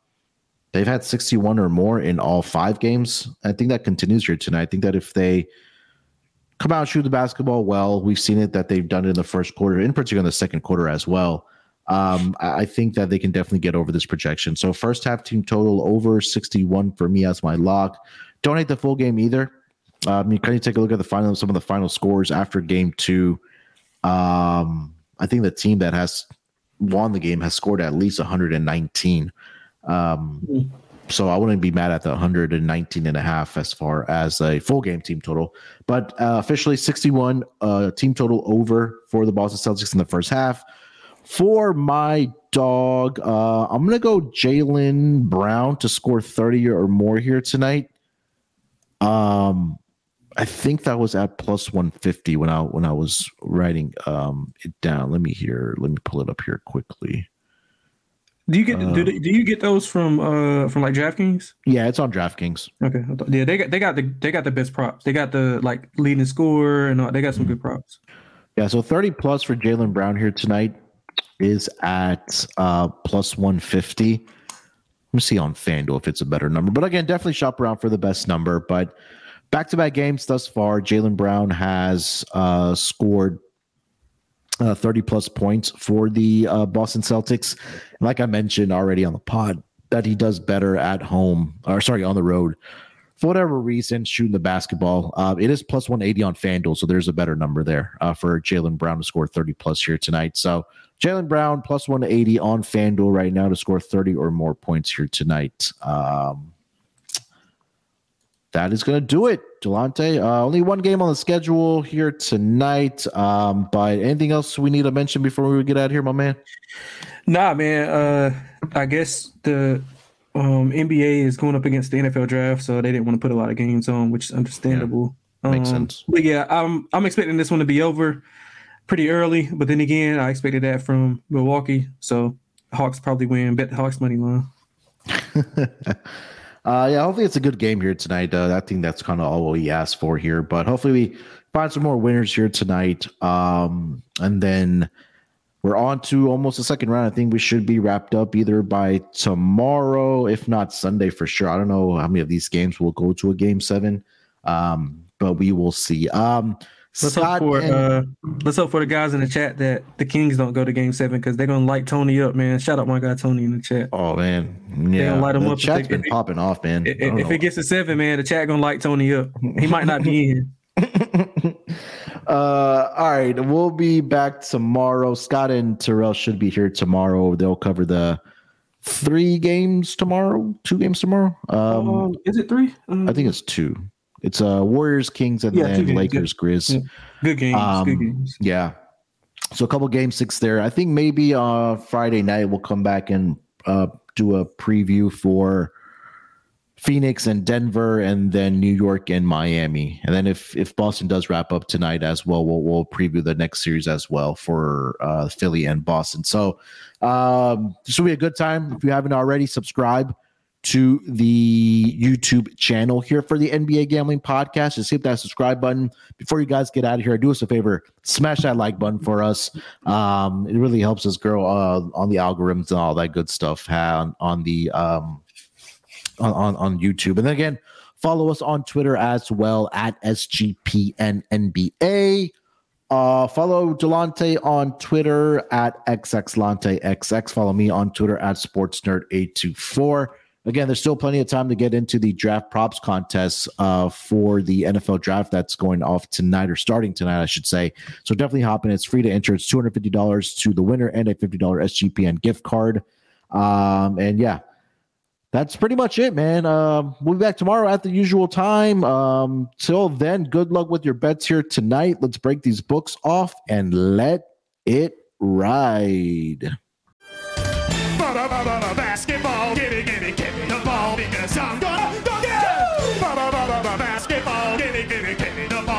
They've had 61 or more in all five games. I think that continues here tonight. I think that if they come out shoot the basketball well, we've seen it that they've done it in the first quarter, in particular in the second quarter as well. Um, I think that they can definitely get over this projection. So first half team total over 61 for me as my lock. Don't hate the full game either. Um, you take a look at the final, some of the final scores after game two. Um, I think the team that has won the game has scored at least 119. Um. So I wouldn't be mad at the 119 and a half as far as a full game team total. But uh, officially 61 uh, team total over for the Boston Celtics in the first half. For my dog, uh, I'm to go Jaylen Brown to score 30 or more here tonight. Um, I think that was at plus 150 when I when I was writing um, it down. Let me hear. Let me pull it up here quickly. Do you get uh, do, do you get those from uh from like DraftKings? Yeah, it's on DraftKings. Okay, yeah, they got they got the they got the best props. They got the like leading score and all, they got some mm-hmm. good props. Yeah, so thirty plus for Jaylen Brown here tonight is at uh plus one fifty. Let me see on FanDuel if it's a better number, but again, definitely shop around for the best number. But back to back games thus far, Jaylen Brown has uh scored uh, 30 plus points for the uh, Boston Celtics. Like I mentioned already on the pod, that he does better at home, or sorry, on the road. For whatever reason, shooting the basketball, uh, it is plus 180 on FanDuel, so there's a better number there uh, for Jaylen Brown to score 30 plus here tonight. So Jaylen Brown plus 180 on FanDuel right now to score 30 or more points here tonight. Um, that is going to do it, Delonte. Uh, only one game on the schedule here tonight. Um, but anything else we need to mention before we get out of here, my man? Nah, man. Uh, I guess the um, NBA is going up against the NFL draft, so they didn't want to put a lot of games on, which is understandable. Yeah, makes um, sense. But yeah, I'm I'm expecting this one to be over pretty early. But then again, I expected that from Milwaukee, so Hawks probably win. Bet the Hawks money line. Uh, yeah, hopefully it's a good game here tonight. Uh, I think that's kind of all we asked for here, but hopefully we find some more winners here tonight. Um, and then we're on to almost the second round. I think we should be wrapped up either by tomorrow, if not Sunday for sure. I don't know how many of these games will go to a game seven, um, but we will see. Um, Let's Scott hope for and, uh, let's hope for the guys in the chat that the Kings don't go to Game Seven because they're gonna light Tony up, man. Shout out my guy Tony in the chat. Oh man, yeah, they light him the up. Chat's been popping off, man. If, if it gets to seven, man, the chat gonna light Tony up. He might not be in. uh, all right, we'll be back tomorrow. Scott and Terrell should be here tomorrow. They'll cover the three games tomorrow, two games tomorrow. Um, um is it three? Um, I think it's two. It's uh Warriors, Kings, and yeah, then Lakers, Grizz. Yeah. Good games. Um, good games. Yeah. So a couple game six there. I think maybe uh Friday night we'll come back and uh do a preview for Phoenix and Denver, and then New York and Miami. And then if if Boston does wrap up tonight as well, we'll we'll preview the next series as well for uh, Philly and Boston. So um, this will be a good time. If you haven't already, subscribe to the YouTube channel here for the NBA Gambling Podcast. Just hit that subscribe button. Before you guys get out of here, do us a favor, smash that like button for us. Um, it really helps us grow uh, on the algorithms and all that good stuff on, on the um, on, on, YouTube. And then again, follow us on Twitter as well at SGPNNBA. Uh, follow Delonte on Twitter at XXLanteXX. Follow me on Twitter at SportsNerd824. Again, there's still plenty of time to get into the draft props contest uh, for the NFL draft that's going off tonight or starting tonight, I should say. So definitely hop in. It's free to enter. It's $250 to the winner and a $50 SGPN gift card. Um, and yeah, that's pretty much it, man. Um, we'll be back tomorrow at the usual time. Um, till then, good luck with your bets here tonight. Let's break these books off and let it ride.